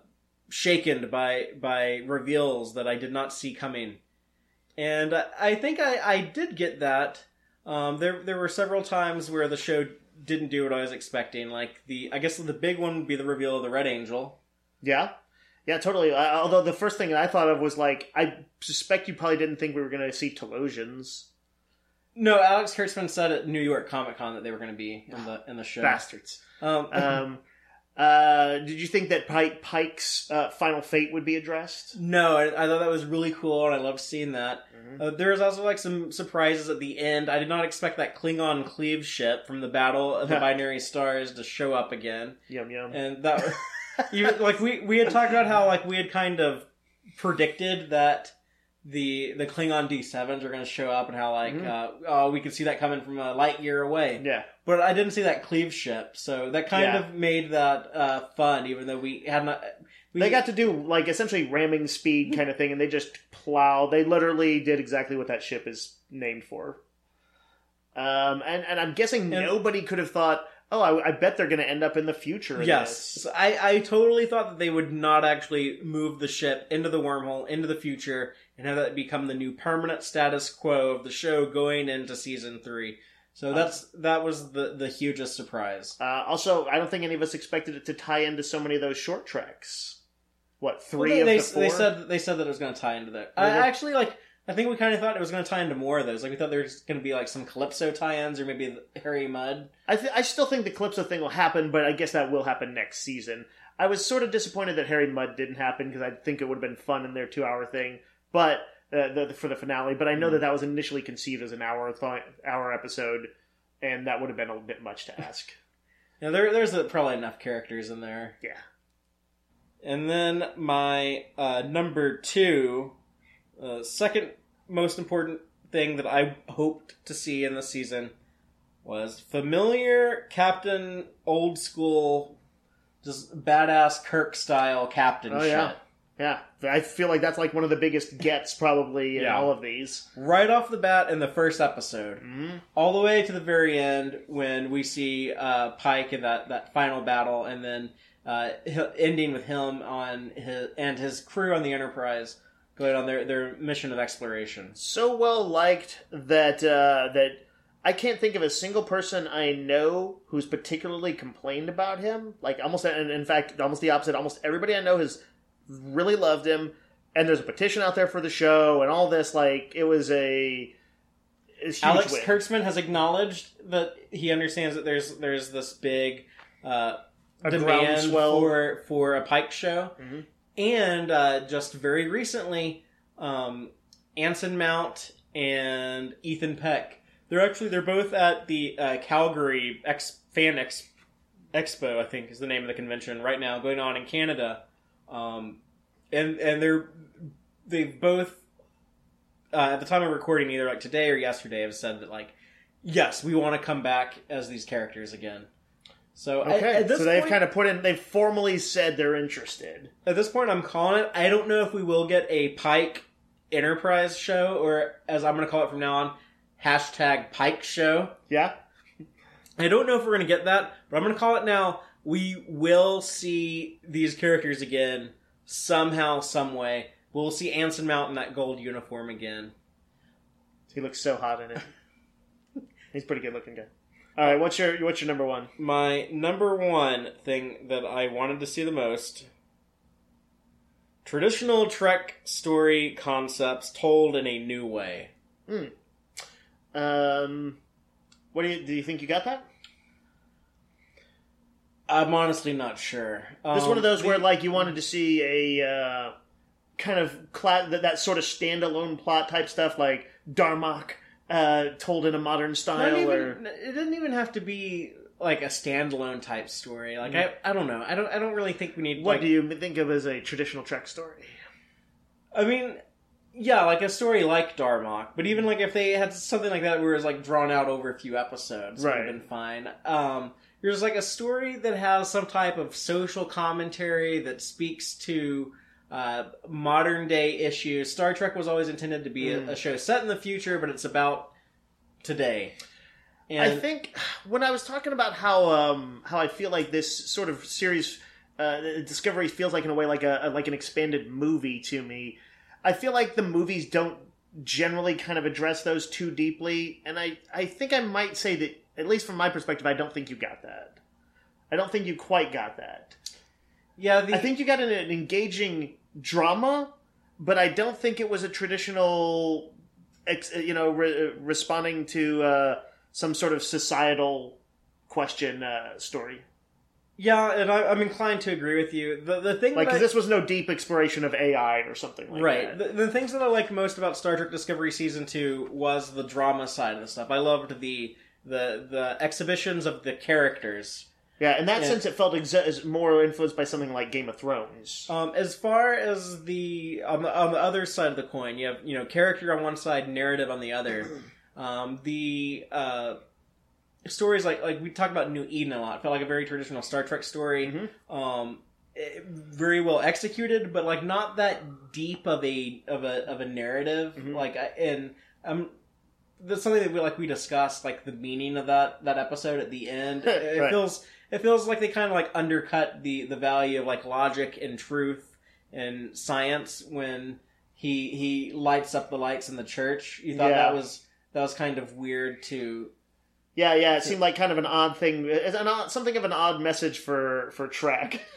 shaken by by reveals that I did not see coming, and I, I think I, I did get that. Um, there there were several times where the show didn't do what I was expecting. Like the I guess the big one would be the reveal of the Red Angel. Yeah. Yeah, totally. Although the first thing that I thought of was like, I suspect you probably didn't think we were going to see Talosians. No, Alex Kurtzman said at New York Comic Con that they were going to be in the in the show. Bastards. Um, *laughs* Um, uh, did you think that Pike, Pike's uh, final fate would be addressed? no, I, I thought that was really cool, and I loved seeing that. Mhm. Uh, there was also like some surprises at the end. I did not expect that Klingon cleave ship from the Battle of the *laughs* Binary Stars to show up again, Yum yum. and that *laughs* even like we we had talked about how like we had kind of predicted that the the Klingon D sevens are going to show up, and how like Mhm. uh, oh we could see that coming from a light year away. yeah. But I didn't see that cleave ship, so that kind Yeah. of made that uh, fun, even though we had not. We, They got to do like essentially ramming speed kind of thing, and they just plow. They literally did exactly what that ship is named for. Um, and and I'm guessing And- nobody could have thought, oh, I, I bet they're going to end up in the future. Yes, this." I, I totally thought that they would not actually move the ship into the wormhole, into the future, and have that become the new permanent status quo of the show going into season three. So that's that was the the hugest surprise. Uh, also, I don't think any of us expected it to tie into so many of those short treks. What Well, three they, of they, the four? they said they said that it was going to tie into that. I Really? actually like. I think we kind of thought it was going to tie into more of those. Like we thought there was going to be like some Calypso tie-ins, or maybe the Harry Mudd. I, th- I still think the Calypso thing will happen, but I guess that will happen next season. I was sort of disappointed that Harry Mudd didn't happen because I think it would have been fun in their two-hour thing, but uh, the, for the finale. But I know Mm. that that was initially conceived as an hour th- hour episode, and that would have been a bit much to ask. Yeah, there, there's uh probably enough characters in there. Yeah. And then my uh, number two, uh, second most important thing that I hoped to see in the season was familiar Captain Old School, just badass Kirk style Captain Oh, shit. yeah. Yeah, I feel like that's like one of the biggest gets probably in Yeah. all of these. Right off the bat in the first episode, hmm all the way to the very end when we see uh, Pike in that, that final battle, and then uh, ending with him on his and his crew on the Enterprise going on their, their mission of exploration. so well liked that uh, that I can't think of a single person I know who's particularly complained about him. Like almost, and in fact, almost the opposite. Almost everybody I know has really loved him, and there's a petition out there for the show and all this. Like it was a, a huge Alex win. Kurtzman has acknowledged that he understands that there's there's this big uh, demand for for a Pike show, Mhm. and uh, just very recently, um, Anson Mount and Ethan Peck. They're actually they're both at the uh, Calgary Ex- Fan Ex- Expo, I think is the name of the convention right now, going on in Canada, um, and and they're they've both uh, at the time of recording, either like today or yesterday, have said that like, yes, we want to come back as these characters again. So Okay, so they've kind of put in. They've formally said they're interested. at this point, I'm calling it. I don't know if we will get a Pike Enterprise show, or as I'm going to call it from now on, hashtag Pike show. Yeah, I don't know if we're going to get that, but I'm going to call it now. We will see these characters again somehow, some way. We'll see Anson Mount in that gold uniform again. he looks so hot in it. *laughs* He's a pretty good looking guy. All right, what's your what's your number one? My number one thing that I wanted to see the most traditional Trek story concepts told in a new way. Um, what do you do? You think you got that? I'm honestly not sure. This is Um, one of those the- where like you wanted to see a uh, kind of cla- that, that sort of standalone plot type stuff, like Darmok uh, told in a modern style, even, or it didn't even have to be like a standalone type story. Like I, I don't know. I don't I don't really think we need What like do you think of as a traditional Trek story? I mean, yeah, like a story like Darmok, but even like if they had something like that where it's like drawn out over a few episodes, would Right. have been fine. Um, there's like a story that has some type of social commentary that speaks to uh, modern day issues. Star Trek was always intended to be Mm. a, a show set in the future, but it's about today. And I think when I was talking about how um, how I feel like this sort of series uh, Discovery feels like in a way like a, a like an expanded movie to me. I feel like the movies don't generally kind of address those too deeply, and I I think I might say that at least from my perspective, I don't think you got that. I don't think you quite got that. yeah, the, I think you got an, an engaging drama, but I don't think it was a traditional, ex, you know, re- responding to uh, some sort of societal question uh, story. yeah, and I, I'm inclined to agree with you. The the thing Like, I- this was no deep exploration of AI or something like right. that. The, the things that I like most about Star Trek Discovery season two was the drama side of the stuff. I loved the the the exhibitions of the characters. Yeah, in that Yeah. sense, it felt exa- is more influenced by something like Game of Thrones. Um, as far as the on the on the other side of the coin, you have you know character on one side, narrative on the other. *clears throat* Um, the uh, stories like like we talk about New Eden a lot. It felt like a very traditional Star Trek story. Mhm. Um, it- very well executed, but like not that deep of a of a of a narrative. Mhm. Like I- and um. That's something that we like we discussed, like the meaning of that that episode at the end. *laughs* It Right. feels it feels like they kind of like undercut the the value of like logic and truth and science when he he lights up the lights in the church. You thought Yeah. that was that was kind of weird to Yeah, yeah, it seemed like kind of an odd thing, it's an odd, something of an odd message for for Trek. *laughs*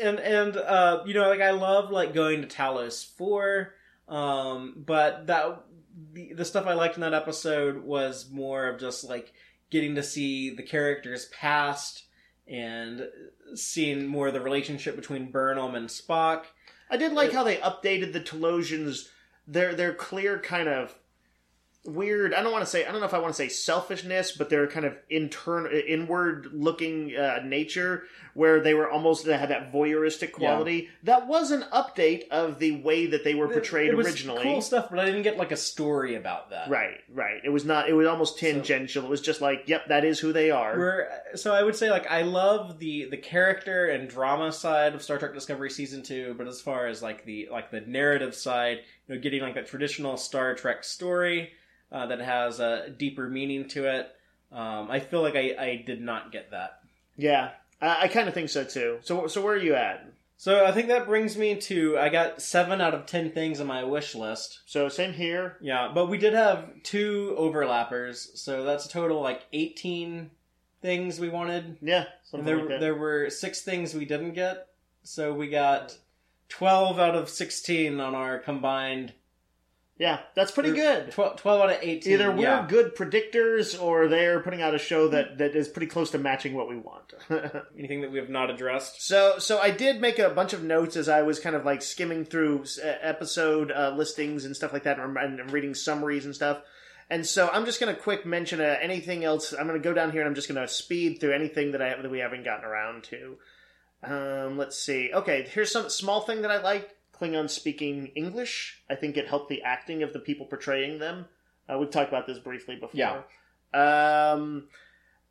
and and uh you know like I love like going to Talos four, um but that the, the stuff I liked in that episode was more of just like getting to see the characters past and seeing more of the relationship between Burnham and Spock. I did like how they updated the Talosians. Their their clear kind of weird. I don't want to say. I don't know if I want to say selfishness, but their kind of intern inward looking uh, nature, where they were almost they had that voyeuristic quality. That was an update of the way that they were portrayed it was originally. Cool stuff, but I didn't get like a story about that. Right, right. It was not. It was almost tangential. it was just like, yep, that is who they are. So I would say like I love the the character and drama side of Star Trek Discovery season two, but as far as like the like the narrative side, you know, getting like that traditional Star Trek story uh, that has a deeper meaning to it, um, I feel like I, I did not get that. Yeah, I, I kind of think so too. So, so where are you at? So I think that brings me to I got seven out of ten things on my wish list. So same here. Yeah, but we did have two overlappers, so that's a total like eighteen things we wanted. Yeah, there, like there were six things we didn't get, so we got twelve out of sixteen on our combined. Yeah, that's pretty good. 12, 12 out of eighteen. Either we're yeah. good predictors or they're putting out a show that, that is pretty close to matching what we want. *laughs* anything that we have not addressed. so so I did make a bunch of notes as I was kind of like skimming through uh, episode uh, listings and stuff like that and, and reading summaries and stuff. And so I'm just going to quick mention uh, anything else. I'm going to go down here and I'm just going to speed through anything that I that we haven't gotten around to. Um, let's see. Okay, here's some small thing that I liked. Klingon speaking English. I think it helped the acting of the people portraying them. Uh, we've talked about this briefly before. Yeah. Um,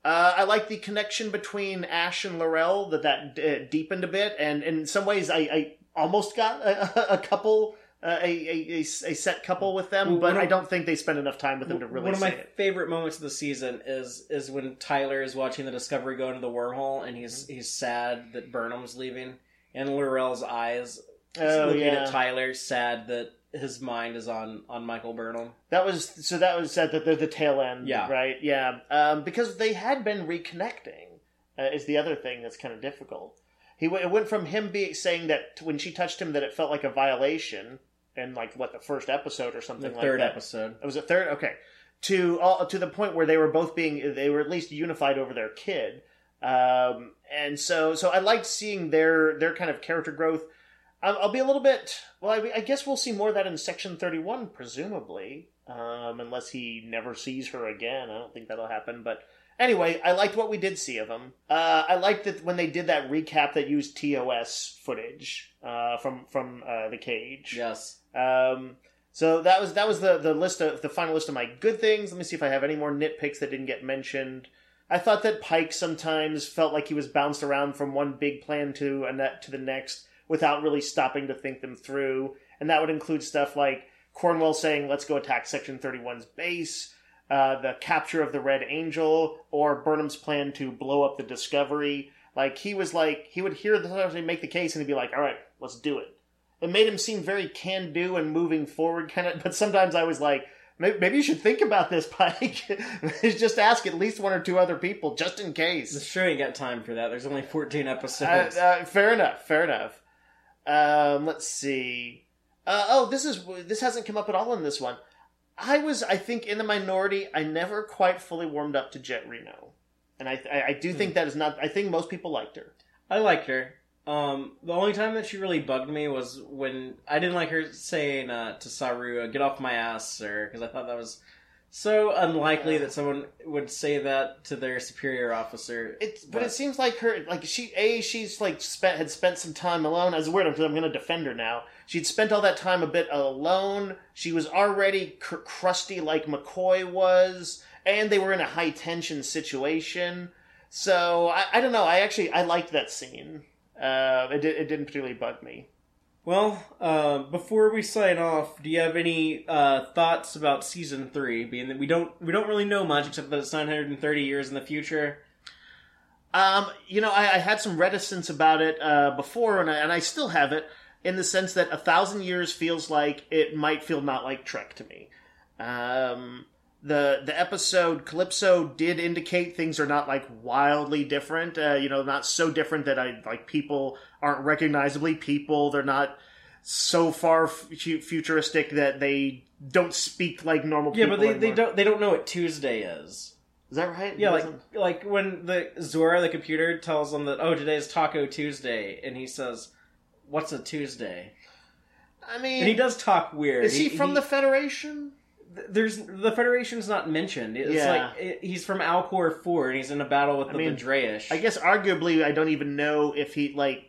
uh, I like the connection between Ash and L'Rell that that uh, deepened a bit, and in some ways, I, I almost got a, *laughs* a couple, uh, a, a, a, set couple with them, Well, but I don't think they spent enough time with them to really One of my it. favorite moments of the season is is when Tyler is watching the Discovery go into the wormhole, and he's he's sad that Burnham's leaving, and L'Rell's eyes Oh looking yeah, at Tyler, sad that his mind is on on Michael Burnham. that was so. That was at the, the, the tail end, Yeah. right? Yeah, um, because they had been reconnecting. Uh, is the other thing that's kind of difficult. He w- it went from him being saying that when she touched him that it felt like a violation, and like what the first episode or The something like third that. episode. It was a third. Okay, to all to the point where they were both being they were at least unified over their kid, um, and so so I liked seeing their their kind of character growth. I'll, I'll be a little bit. Well, I, I guess we'll see more of that in Section Thirty One, presumably, um, unless he never sees her again. I don't think that'll happen, but. Anyway, I liked what we did see of him. Uh, I liked that when they did that recap that used TOS footage uh, from from uh, the cage. Yes. Um, so that was that was the the list of the final list of my good things. Let me see if I have any more nitpicks that didn't get mentioned. I thought that Pike sometimes felt like he was bounced around from one big plan to a net to the next without really stopping to think them through, and that would include stuff like Cornwell saying, "Let's go attack Section 31's base." Uh, the capture of the Red Angel, or Burnham's plan to blow up the Discovery. Like he was like he would hear the make the case and he'd be like, "All right, let's do it." It made him seem very can do and moving forward, kind of. But sometimes I was like, maybe you should think about this, *laughs* Pike. just ask at least one or two other people, just in The case. show ain't got time for that. There's only 14 Uh, episodes. uh, fair enough. Fair enough. Um, let's see. Uh, oh, this is this hasn't come up at all in this one. I was, I think, in the minority. I never quite fully warmed up to Jet Reno, and I, I, I do think that is not. I think most people liked her. I liked her. Um, the only time that she really bugged me was when I didn't like her saying uh, to Saru, uh, "Get off my ass, sir," because I thought that was so unlikely that someone would say that to their superior officer. It's, but it seems like her, like she, a, she's like spent had spent some time alone. As weird, because I'm going to defend her now. She'd spent all that time a bit alone. She was already cr- crusty, like McCoy was, and they were in a high tension situation. So I, I don't know. I actually I liked that scene. Uh, it, it didn't particularly bug me. Well, uh, before we sign off, do you have any uh, thoughts about season three? Being that we don't we don't really know much except that it's 930 years in the future. Um, you know, I, I had some reticence about it uh, before, and I, and I still have it in the sense that a thousand years feels like it might feel not like Trek to me. Um, the the episode Calypso did indicate things are not like wildly different. Uh, you know, not so different that I like people aren't recognizably people. They're not so far f- futuristic that they don't speak like normal Yeah, people. Yeah, but they, they don't they don't know what Tuesday is. Is that right? Yeah, like wasn't- like when the Zora the computer tells them that oh today is Taco Tuesday, and he says, "What's a Tuesday?" I mean, And he does talk weird. is he, from the Federation? There's the Federation's not mentioned. It's Yeah. like it, he's from Alcor Four, and he's in a battle with I the mean, V'Draysh. I guess arguably, I don't even know if he like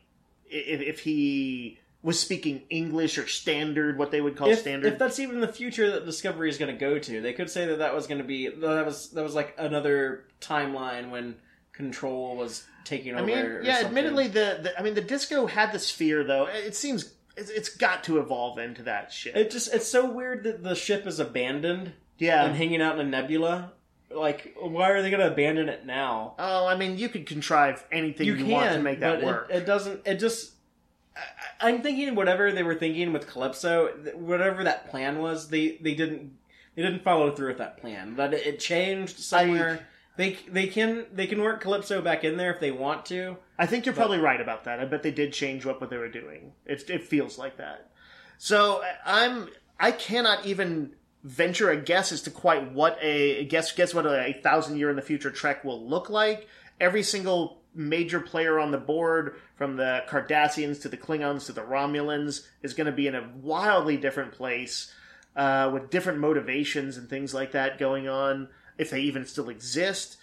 if, if he was speaking English or standard, what they would call if, standard. if that's even the future that Discovery is going to go to, they could say that that was going to be that was that was like another timeline when Control was taking over. I mean, yeah, admittedly, the, the I mean, the disco had the sphere though. It seems it's, it's got to evolve into that shit. it just it's so weird that the ship is abandoned yeah. and hanging out in a nebula. Like, why are they going to abandon it now? oh, I mean, you could contrive anything you, you can want to make that but work. It, it doesn't. It just. I, I'm thinking whatever they were thinking with Calypso, whatever that plan was, they they didn't they didn't follow through with that plan. That it, it changed somewhere. they they can they can work Calypso back in there if they want to. I think you're probably right about that. I bet they did change what, what they were doing. It, it feels like that. So I'm I cannot even venture a guess as to quite what a guess guess what a, a thousand year in the future Trek will look like. Every single major player on the board, from the Cardassians to the Klingons to the Romulans, is going to be in a wildly different place uh, with different motivations and things like that going on, if they even still exist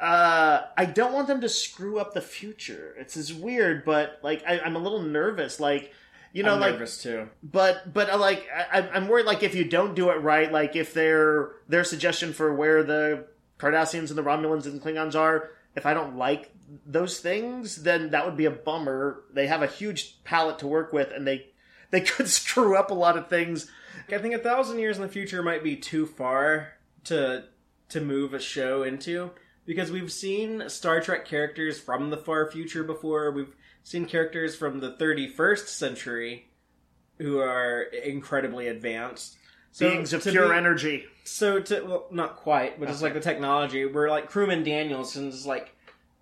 uh, I don't want them to screw up the future. It's is weird, but like I, I'm a little nervous. Like you know, I'm like nervous too. but but uh, like I, I'm worried. Like if you don't do it right, like if their their suggestion for where the Cardassians and the Romulans and Klingons are, if I don't like those things, then that would be a bummer. They have a huge palette to work with, and they they *laughs* could screw up a lot of things. I think a thousand years in the future might be too far to to move a show into because we've seen Star Trek characters from the far future before. We've seen characters from the 31st century who are incredibly advanced. So Beings of pure be- energy. So to well, not quite, but it's like the technology. Where like crewman Daniels can just like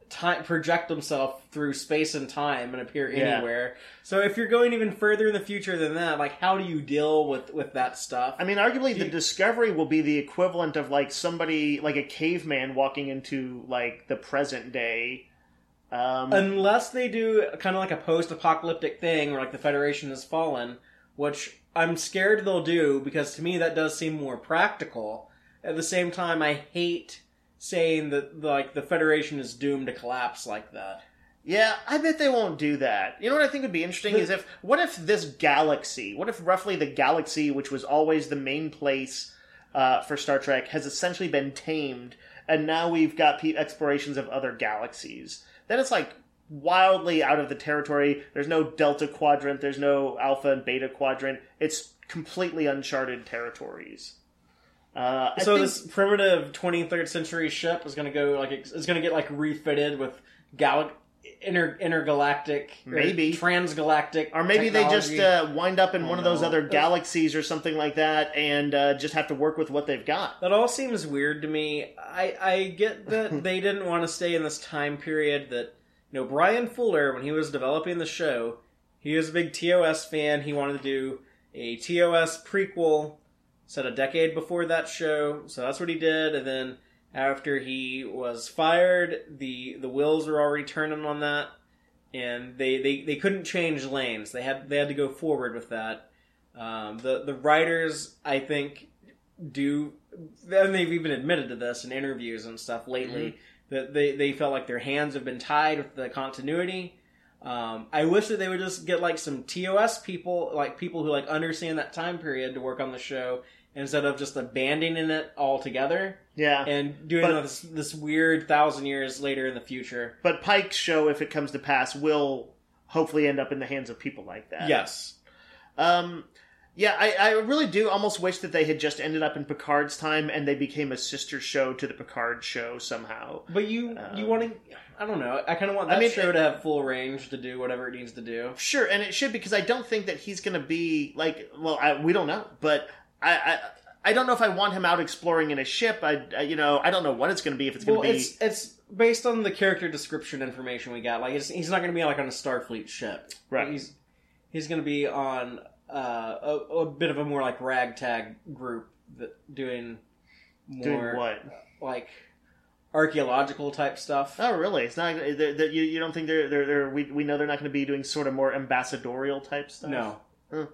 time project himself through space and time and appear Yeah. anywhere. So if you're going even further in the future than that, like how do you deal with with that stuff? I mean, arguably, Do the you- discovery will be the equivalent of like somebody, like a caveman, walking into like the present day. Um, Unless they do kind of like a post-apocalyptic thing where like the Federation has fallen, which I'm scared they'll do because to me that does seem more practical. At the same time, I hate saying that like the Federation is doomed to collapse like that. Yeah, I bet they won't do that. You know what I think would be interesting is if what if this galaxy, what if roughly the galaxy, which was always the main place uh, for Star Trek, has essentially been tamed, and now we've got pe- explorations of other galaxies. Then it's like wildly out of the territory. There's no Delta Quadrant. There's no Alpha and Beta Quadrant. It's completely uncharted territories. Uh, so think- this primitive 23rd century ship is going to go like it's going to get like refitted with gal inter intergalactic or Maybe. transgalactic Or maybe they just uh, wind up in Oh, one of those no. other galaxies or something like that, and uh, just have to work with what they've got. That all seems weird to me. I I get that *laughs* they didn't want to stay in this time period that you know Bryan Fuller when he was developing the show, he was a big TOS fan. He wanted to do a TOS prequel set a decade before that show. So that's what he did and then after he was fired, the the wheels were already turning on that and they, they, they couldn't change lanes. They had they had to go forward with that. Um, the the writers I think do and they've even admitted to this in interviews and stuff lately that they, they felt like their hands have been tied with the continuity. Um, I wish that they would just get like some TOS people, like people who like understand that time period to work on the show instead of just abandoning it altogether Yeah. and doing But- this this weird thousand years later in the future. But Pike's show, if it comes to pass, will hopefully end up in the hands of people like that. Yes. Um, yeah, I, I really do almost wish that they had just ended up in Picard's time and they became a sister show to the Picard show somehow. But you you Um, want to? I don't know. I kind of want I that mean, show it- to have full range to do whatever it needs to do. Sure, and it should because I don't think that he's going to be like. Well, I, we don't know, but I, I I don't know if I want him out exploring in a ship. I, I you know I don't know what it's going to be if it's going Well, to be. it's it's based on the character description information we got. Like, it's, he's not going to be like on a Starfleet ship. Right. He's he's going to be on uh, a, a bit of a more like ragtag group that doing more Doing what? like archaeological type stuff. Oh, really? It's not that you, you don't think they're they're, they're we, we know they're not going to be doing sort of more ambassadorial type stuff. no. Huh.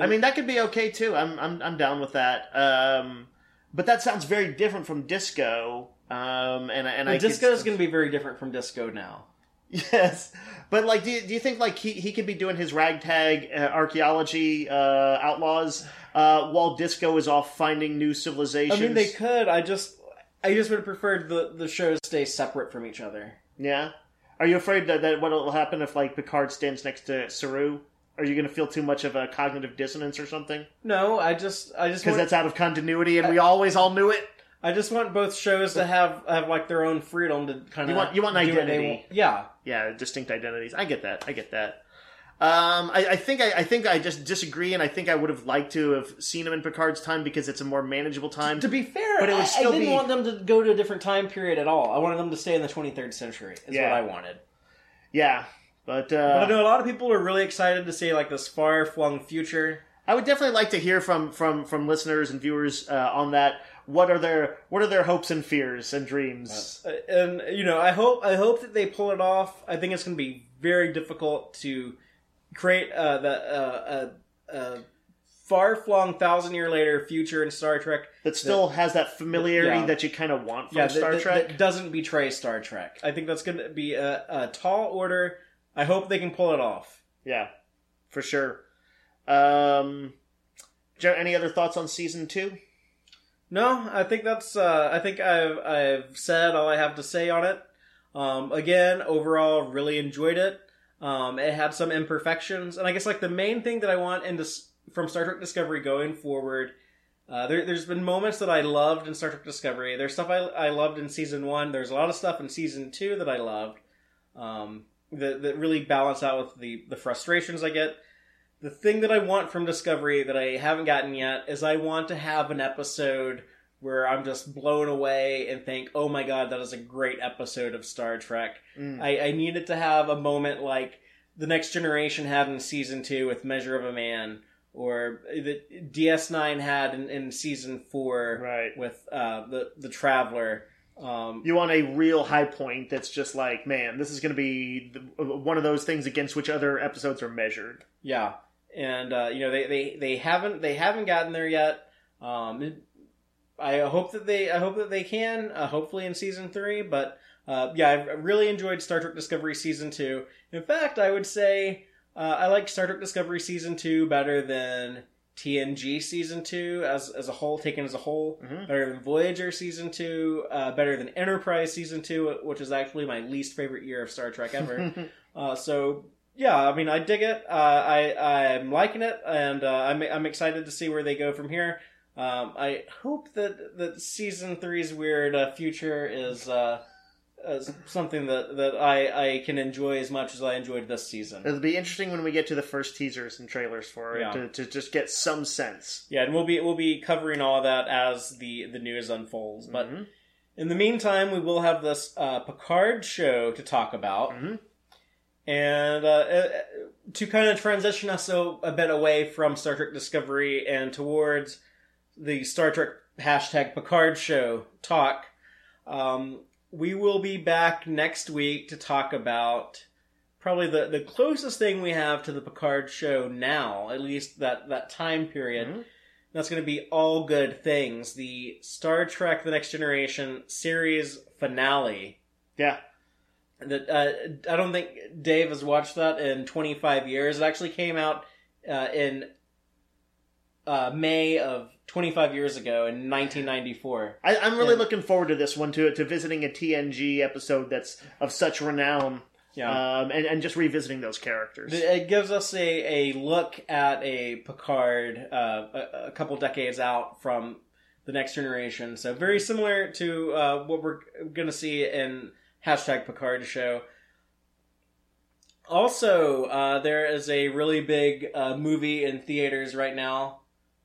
I mean that could be okay too. I'm I'm I'm down with that. Um, but that sounds very different from disco. Um, and and I disco is going to be very different from disco now. Yes, but like, do you, do you think like he, he could be doing his ragtag uh, archaeology uh, outlaws uh, while Disco is off finding new civilizations? I mean, they could. I just I just would have preferred the the shows stay separate from each other. Yeah. Are you afraid that, that what will happen if like Picard stands next to Saru? Are you going to feel too much of a cognitive dissonance or something? No, I just I just Because want, that's out of continuity, and we always all knew it. I just want both shows to have have like their own freedom to kind of You want- you want identity. Yeah, Yeah, distinct identities. I get that. I get that. Um, I, I think I, I think I just disagree, and I think I would have liked to have seen him in Picard's time because it's a more manageable time. to be fair, But it would I- I didn't be- want them to go to a different time period at all. I wanted them to stay in the 23rd century. Is Yeah. what I wanted. Yeah, but, uh, But I know a lot of people are really excited to see like this far flung future. I would definitely like to hear from from from listeners and viewers uh, on that. What are their what are their hopes and fears and dreams? Uh, and you know, I hope I hope that they pull it off. I think it's going to be very difficult to create uh, the uh, uh, uh, far flung thousand year later future in Star Trek. that still has that familiarity yeah. that you kind of want from Yeah, Star that, Trek. that doesn't betray Star Trek. I think that's going to be a, a tall order. I hope they can pull it off. Yeah, for sure. Um, Joe, any other thoughts on season two? No, I think that's. Uh, I think I've I've said all I have to say on it. Um, again, overall, really enjoyed it. Um, it had some imperfections, and I guess like the main thing that I want in this from Star Trek Discovery going forward. Uh, there, there's been moments that I loved in Star Trek Discovery. There's stuff I, I loved in season one. There's a lot of stuff in season two that I loved. Um, that that really balance out with the the frustrations I get. The thing that I want from Discovery that I haven't gotten yet is I want to have an episode where I'm just blown away and think, "Oh my god, that is a great episode of Star Trek." Mm. I, I needed to have a moment like the Next Generation had in season two with Measure of a Man, or that DS9 had in, in season four Right. with uh, the the Traveler. Um, You want a real high point that's just like, man, this is going to be the, one of those things against which other episodes are measured. Yeah, and uh, you know they, they, they haven't they haven't gotten there yet. Um, I hope that they I hope that they can. Uh, hopefully in season three, but uh, yeah, I really enjoyed Star Trek Discovery season two. In fact, I would say uh, I like Star Trek Discovery season two better than TNG season two as as a whole, taken as a whole. Mhm. Better than Voyager season two. Uh, better than Enterprise season two, which is actually my least favorite year of Star Trek ever. *laughs* uh, so yeah, I mean, I dig it. Uh, I I'm liking it, and uh, I'm I'm excited to see where they go from here. Um, I hope that that season three's weird uh, future is. Uh, is something that, that I, I can enjoy as much as I enjoyed this season. It'll be interesting when we get to the first teasers and trailers for it Yeah. to, to just get some sense. Yeah, and we'll be we'll be covering all that as the the news unfolds. But Mhm. in the meantime, we will have this uh, Picard show to talk about, Mhm. and uh, uh, to kind of transition us a, a bit away from Star Trek Discovery and towards the Star Trek hashtag Picard show talk. Um, we will be back next week to talk about probably the, the closest thing we have to the Picard show now, at least that, that time period. Mhm. That's going to be All Good Things, the Star Trek The Next Generation series finale. Yeah. That uh, I don't think Dave has watched that in 25 years. It actually came out uh, in uh, May of 25 years ago in 1994. I, I'm really looking forward to this one to to visiting a TNG episode that's of such renown, Yeah. um, and and just revisiting those characters. It gives us a, a look at a Picard uh, a, a couple decades out from the next generation. So very similar to uh, what we're going to see in hashtag Picard show. Also, uh, there is a really big uh, movie in theaters right now.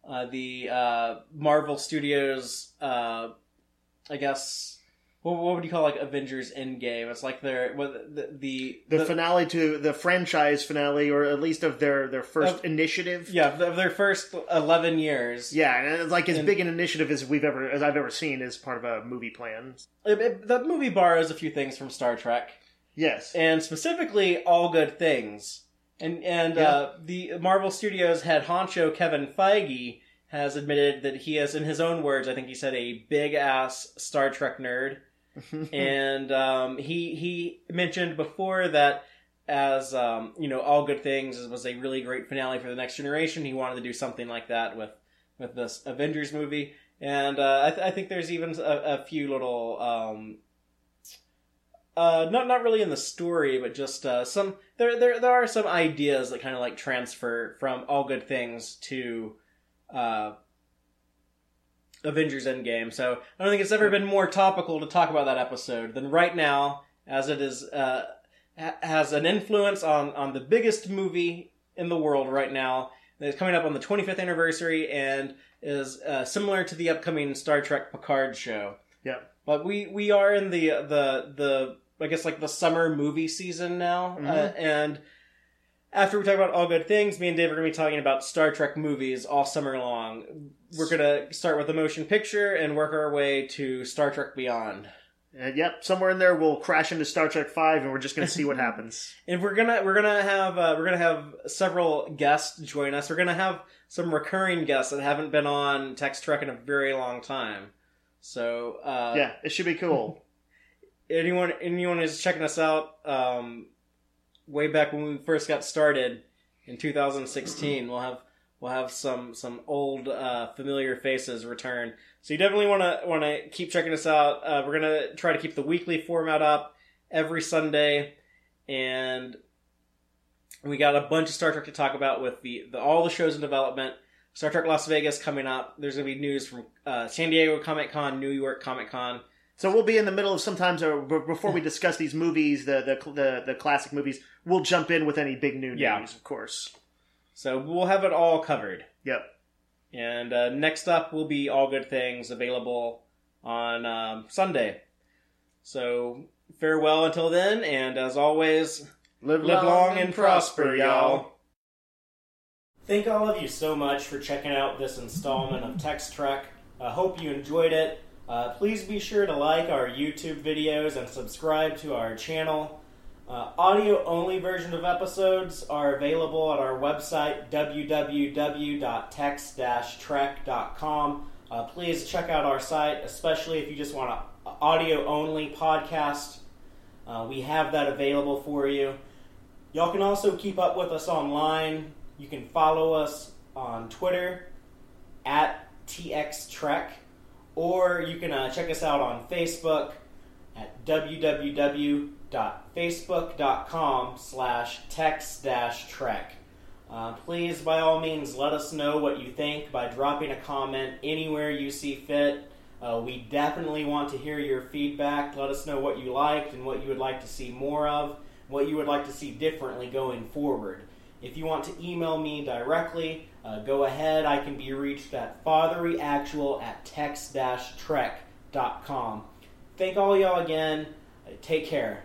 Uh, the uh, Marvel Studios, uh, I guess, what, what would you call like Avengers Endgame? It's like their what the the, the, finale to the franchise finale, or at least of their their first Of- initiative. Yeah, of their first eleven years. Yeah, and it's like as And- big an initiative as we've ever as I've ever seen as part of a movie plan. It- it- that movie borrows a few things from Star Trek, Yes. and specifically all good things. And and uh, the Marvel Studios head honcho Kevin Feige has admitted that he is, in his own words, I think he said, a big ass Star Trek nerd. *laughs* and um, he he mentioned before that as um, you know all good things was a really great finale for the next generation he wanted to do something like that with with this avengers movie and uh, I, th- I think there's even a, a few little um, uh, not not really in the story but just uh, some there, there there are some ideas that kind of like transfer from all good things to uh, Avengers Endgame. So I don't think it's ever been more topical to talk about that episode than right now, as it is uh, ha- has an influence on on the biggest movie in the world right now. It's coming up on the 25th anniversary and is uh, similar to the upcoming Star Trek Picard show. Yeah. But we we are in the the the I guess like the summer movie season now, uh, Mhm. and after we talk about all good things, me and Dave are going to be talking about Star Trek movies all summer long. We're going to start with the motion picture and work our way to Star Trek Beyond. And yep, somewhere in there we'll crash into Star Trek Five, and we're just going to see what *laughs* happens. And we're gonna we're gonna have uh, we're gonna have several guests join us. We're gonna have some recurring guests that haven't been on Text Trek in a very long time. So uh, yeah, it should be cool. Anyone anyone who's checking us out um, way back when we first got started in 2016 we'll have we'll have some some old uh, familiar faces return. So you definitely want to want to keep checking us out. Uh, we're gonna try to keep the weekly format up every sunday. And we got a bunch of star trek to talk about with the, the all the shows in development. Star trek las vegas coming up. There's gonna be news from uh, san diego comic con new york comic con So we'll be in the middle of sometimes, or before we discuss these movies, the the the, the classic movies, we'll jump in with any big new news, Yeah. of course. So we'll have it all covered. Yep. And uh, next up will be All Good Things available on um, Sunday. So farewell until then, and as always, Live, live long and prosper, y'all. Thank all of you so much for checking out this installment of Text Trek. I hope you enjoyed it. Uh, please be sure to like our YouTube videos and subscribe to our channel. Uh, audio only version of episodes are available at our website www.text-trek.com uh, please check out our site, especially if you just want an audio only podcast. Uh, we have that available for you. Y'all can also keep up with us online. You can follow us on Twitter at TXTrek, or you can uh, check us out on Facebook at www.facebook.com slash text-trek. Uh, please, by all means, let us know what you think by dropping a comment anywhere you see fit. Uh, we definitely want to hear your feedback. Let us know what you liked and what you would like to see more of, what you would like to see differently going forward. If you want to email me directly, uh, go ahead. I can be reached at fatherlyactual at text-trek.com. Thank all y'all again. Take care.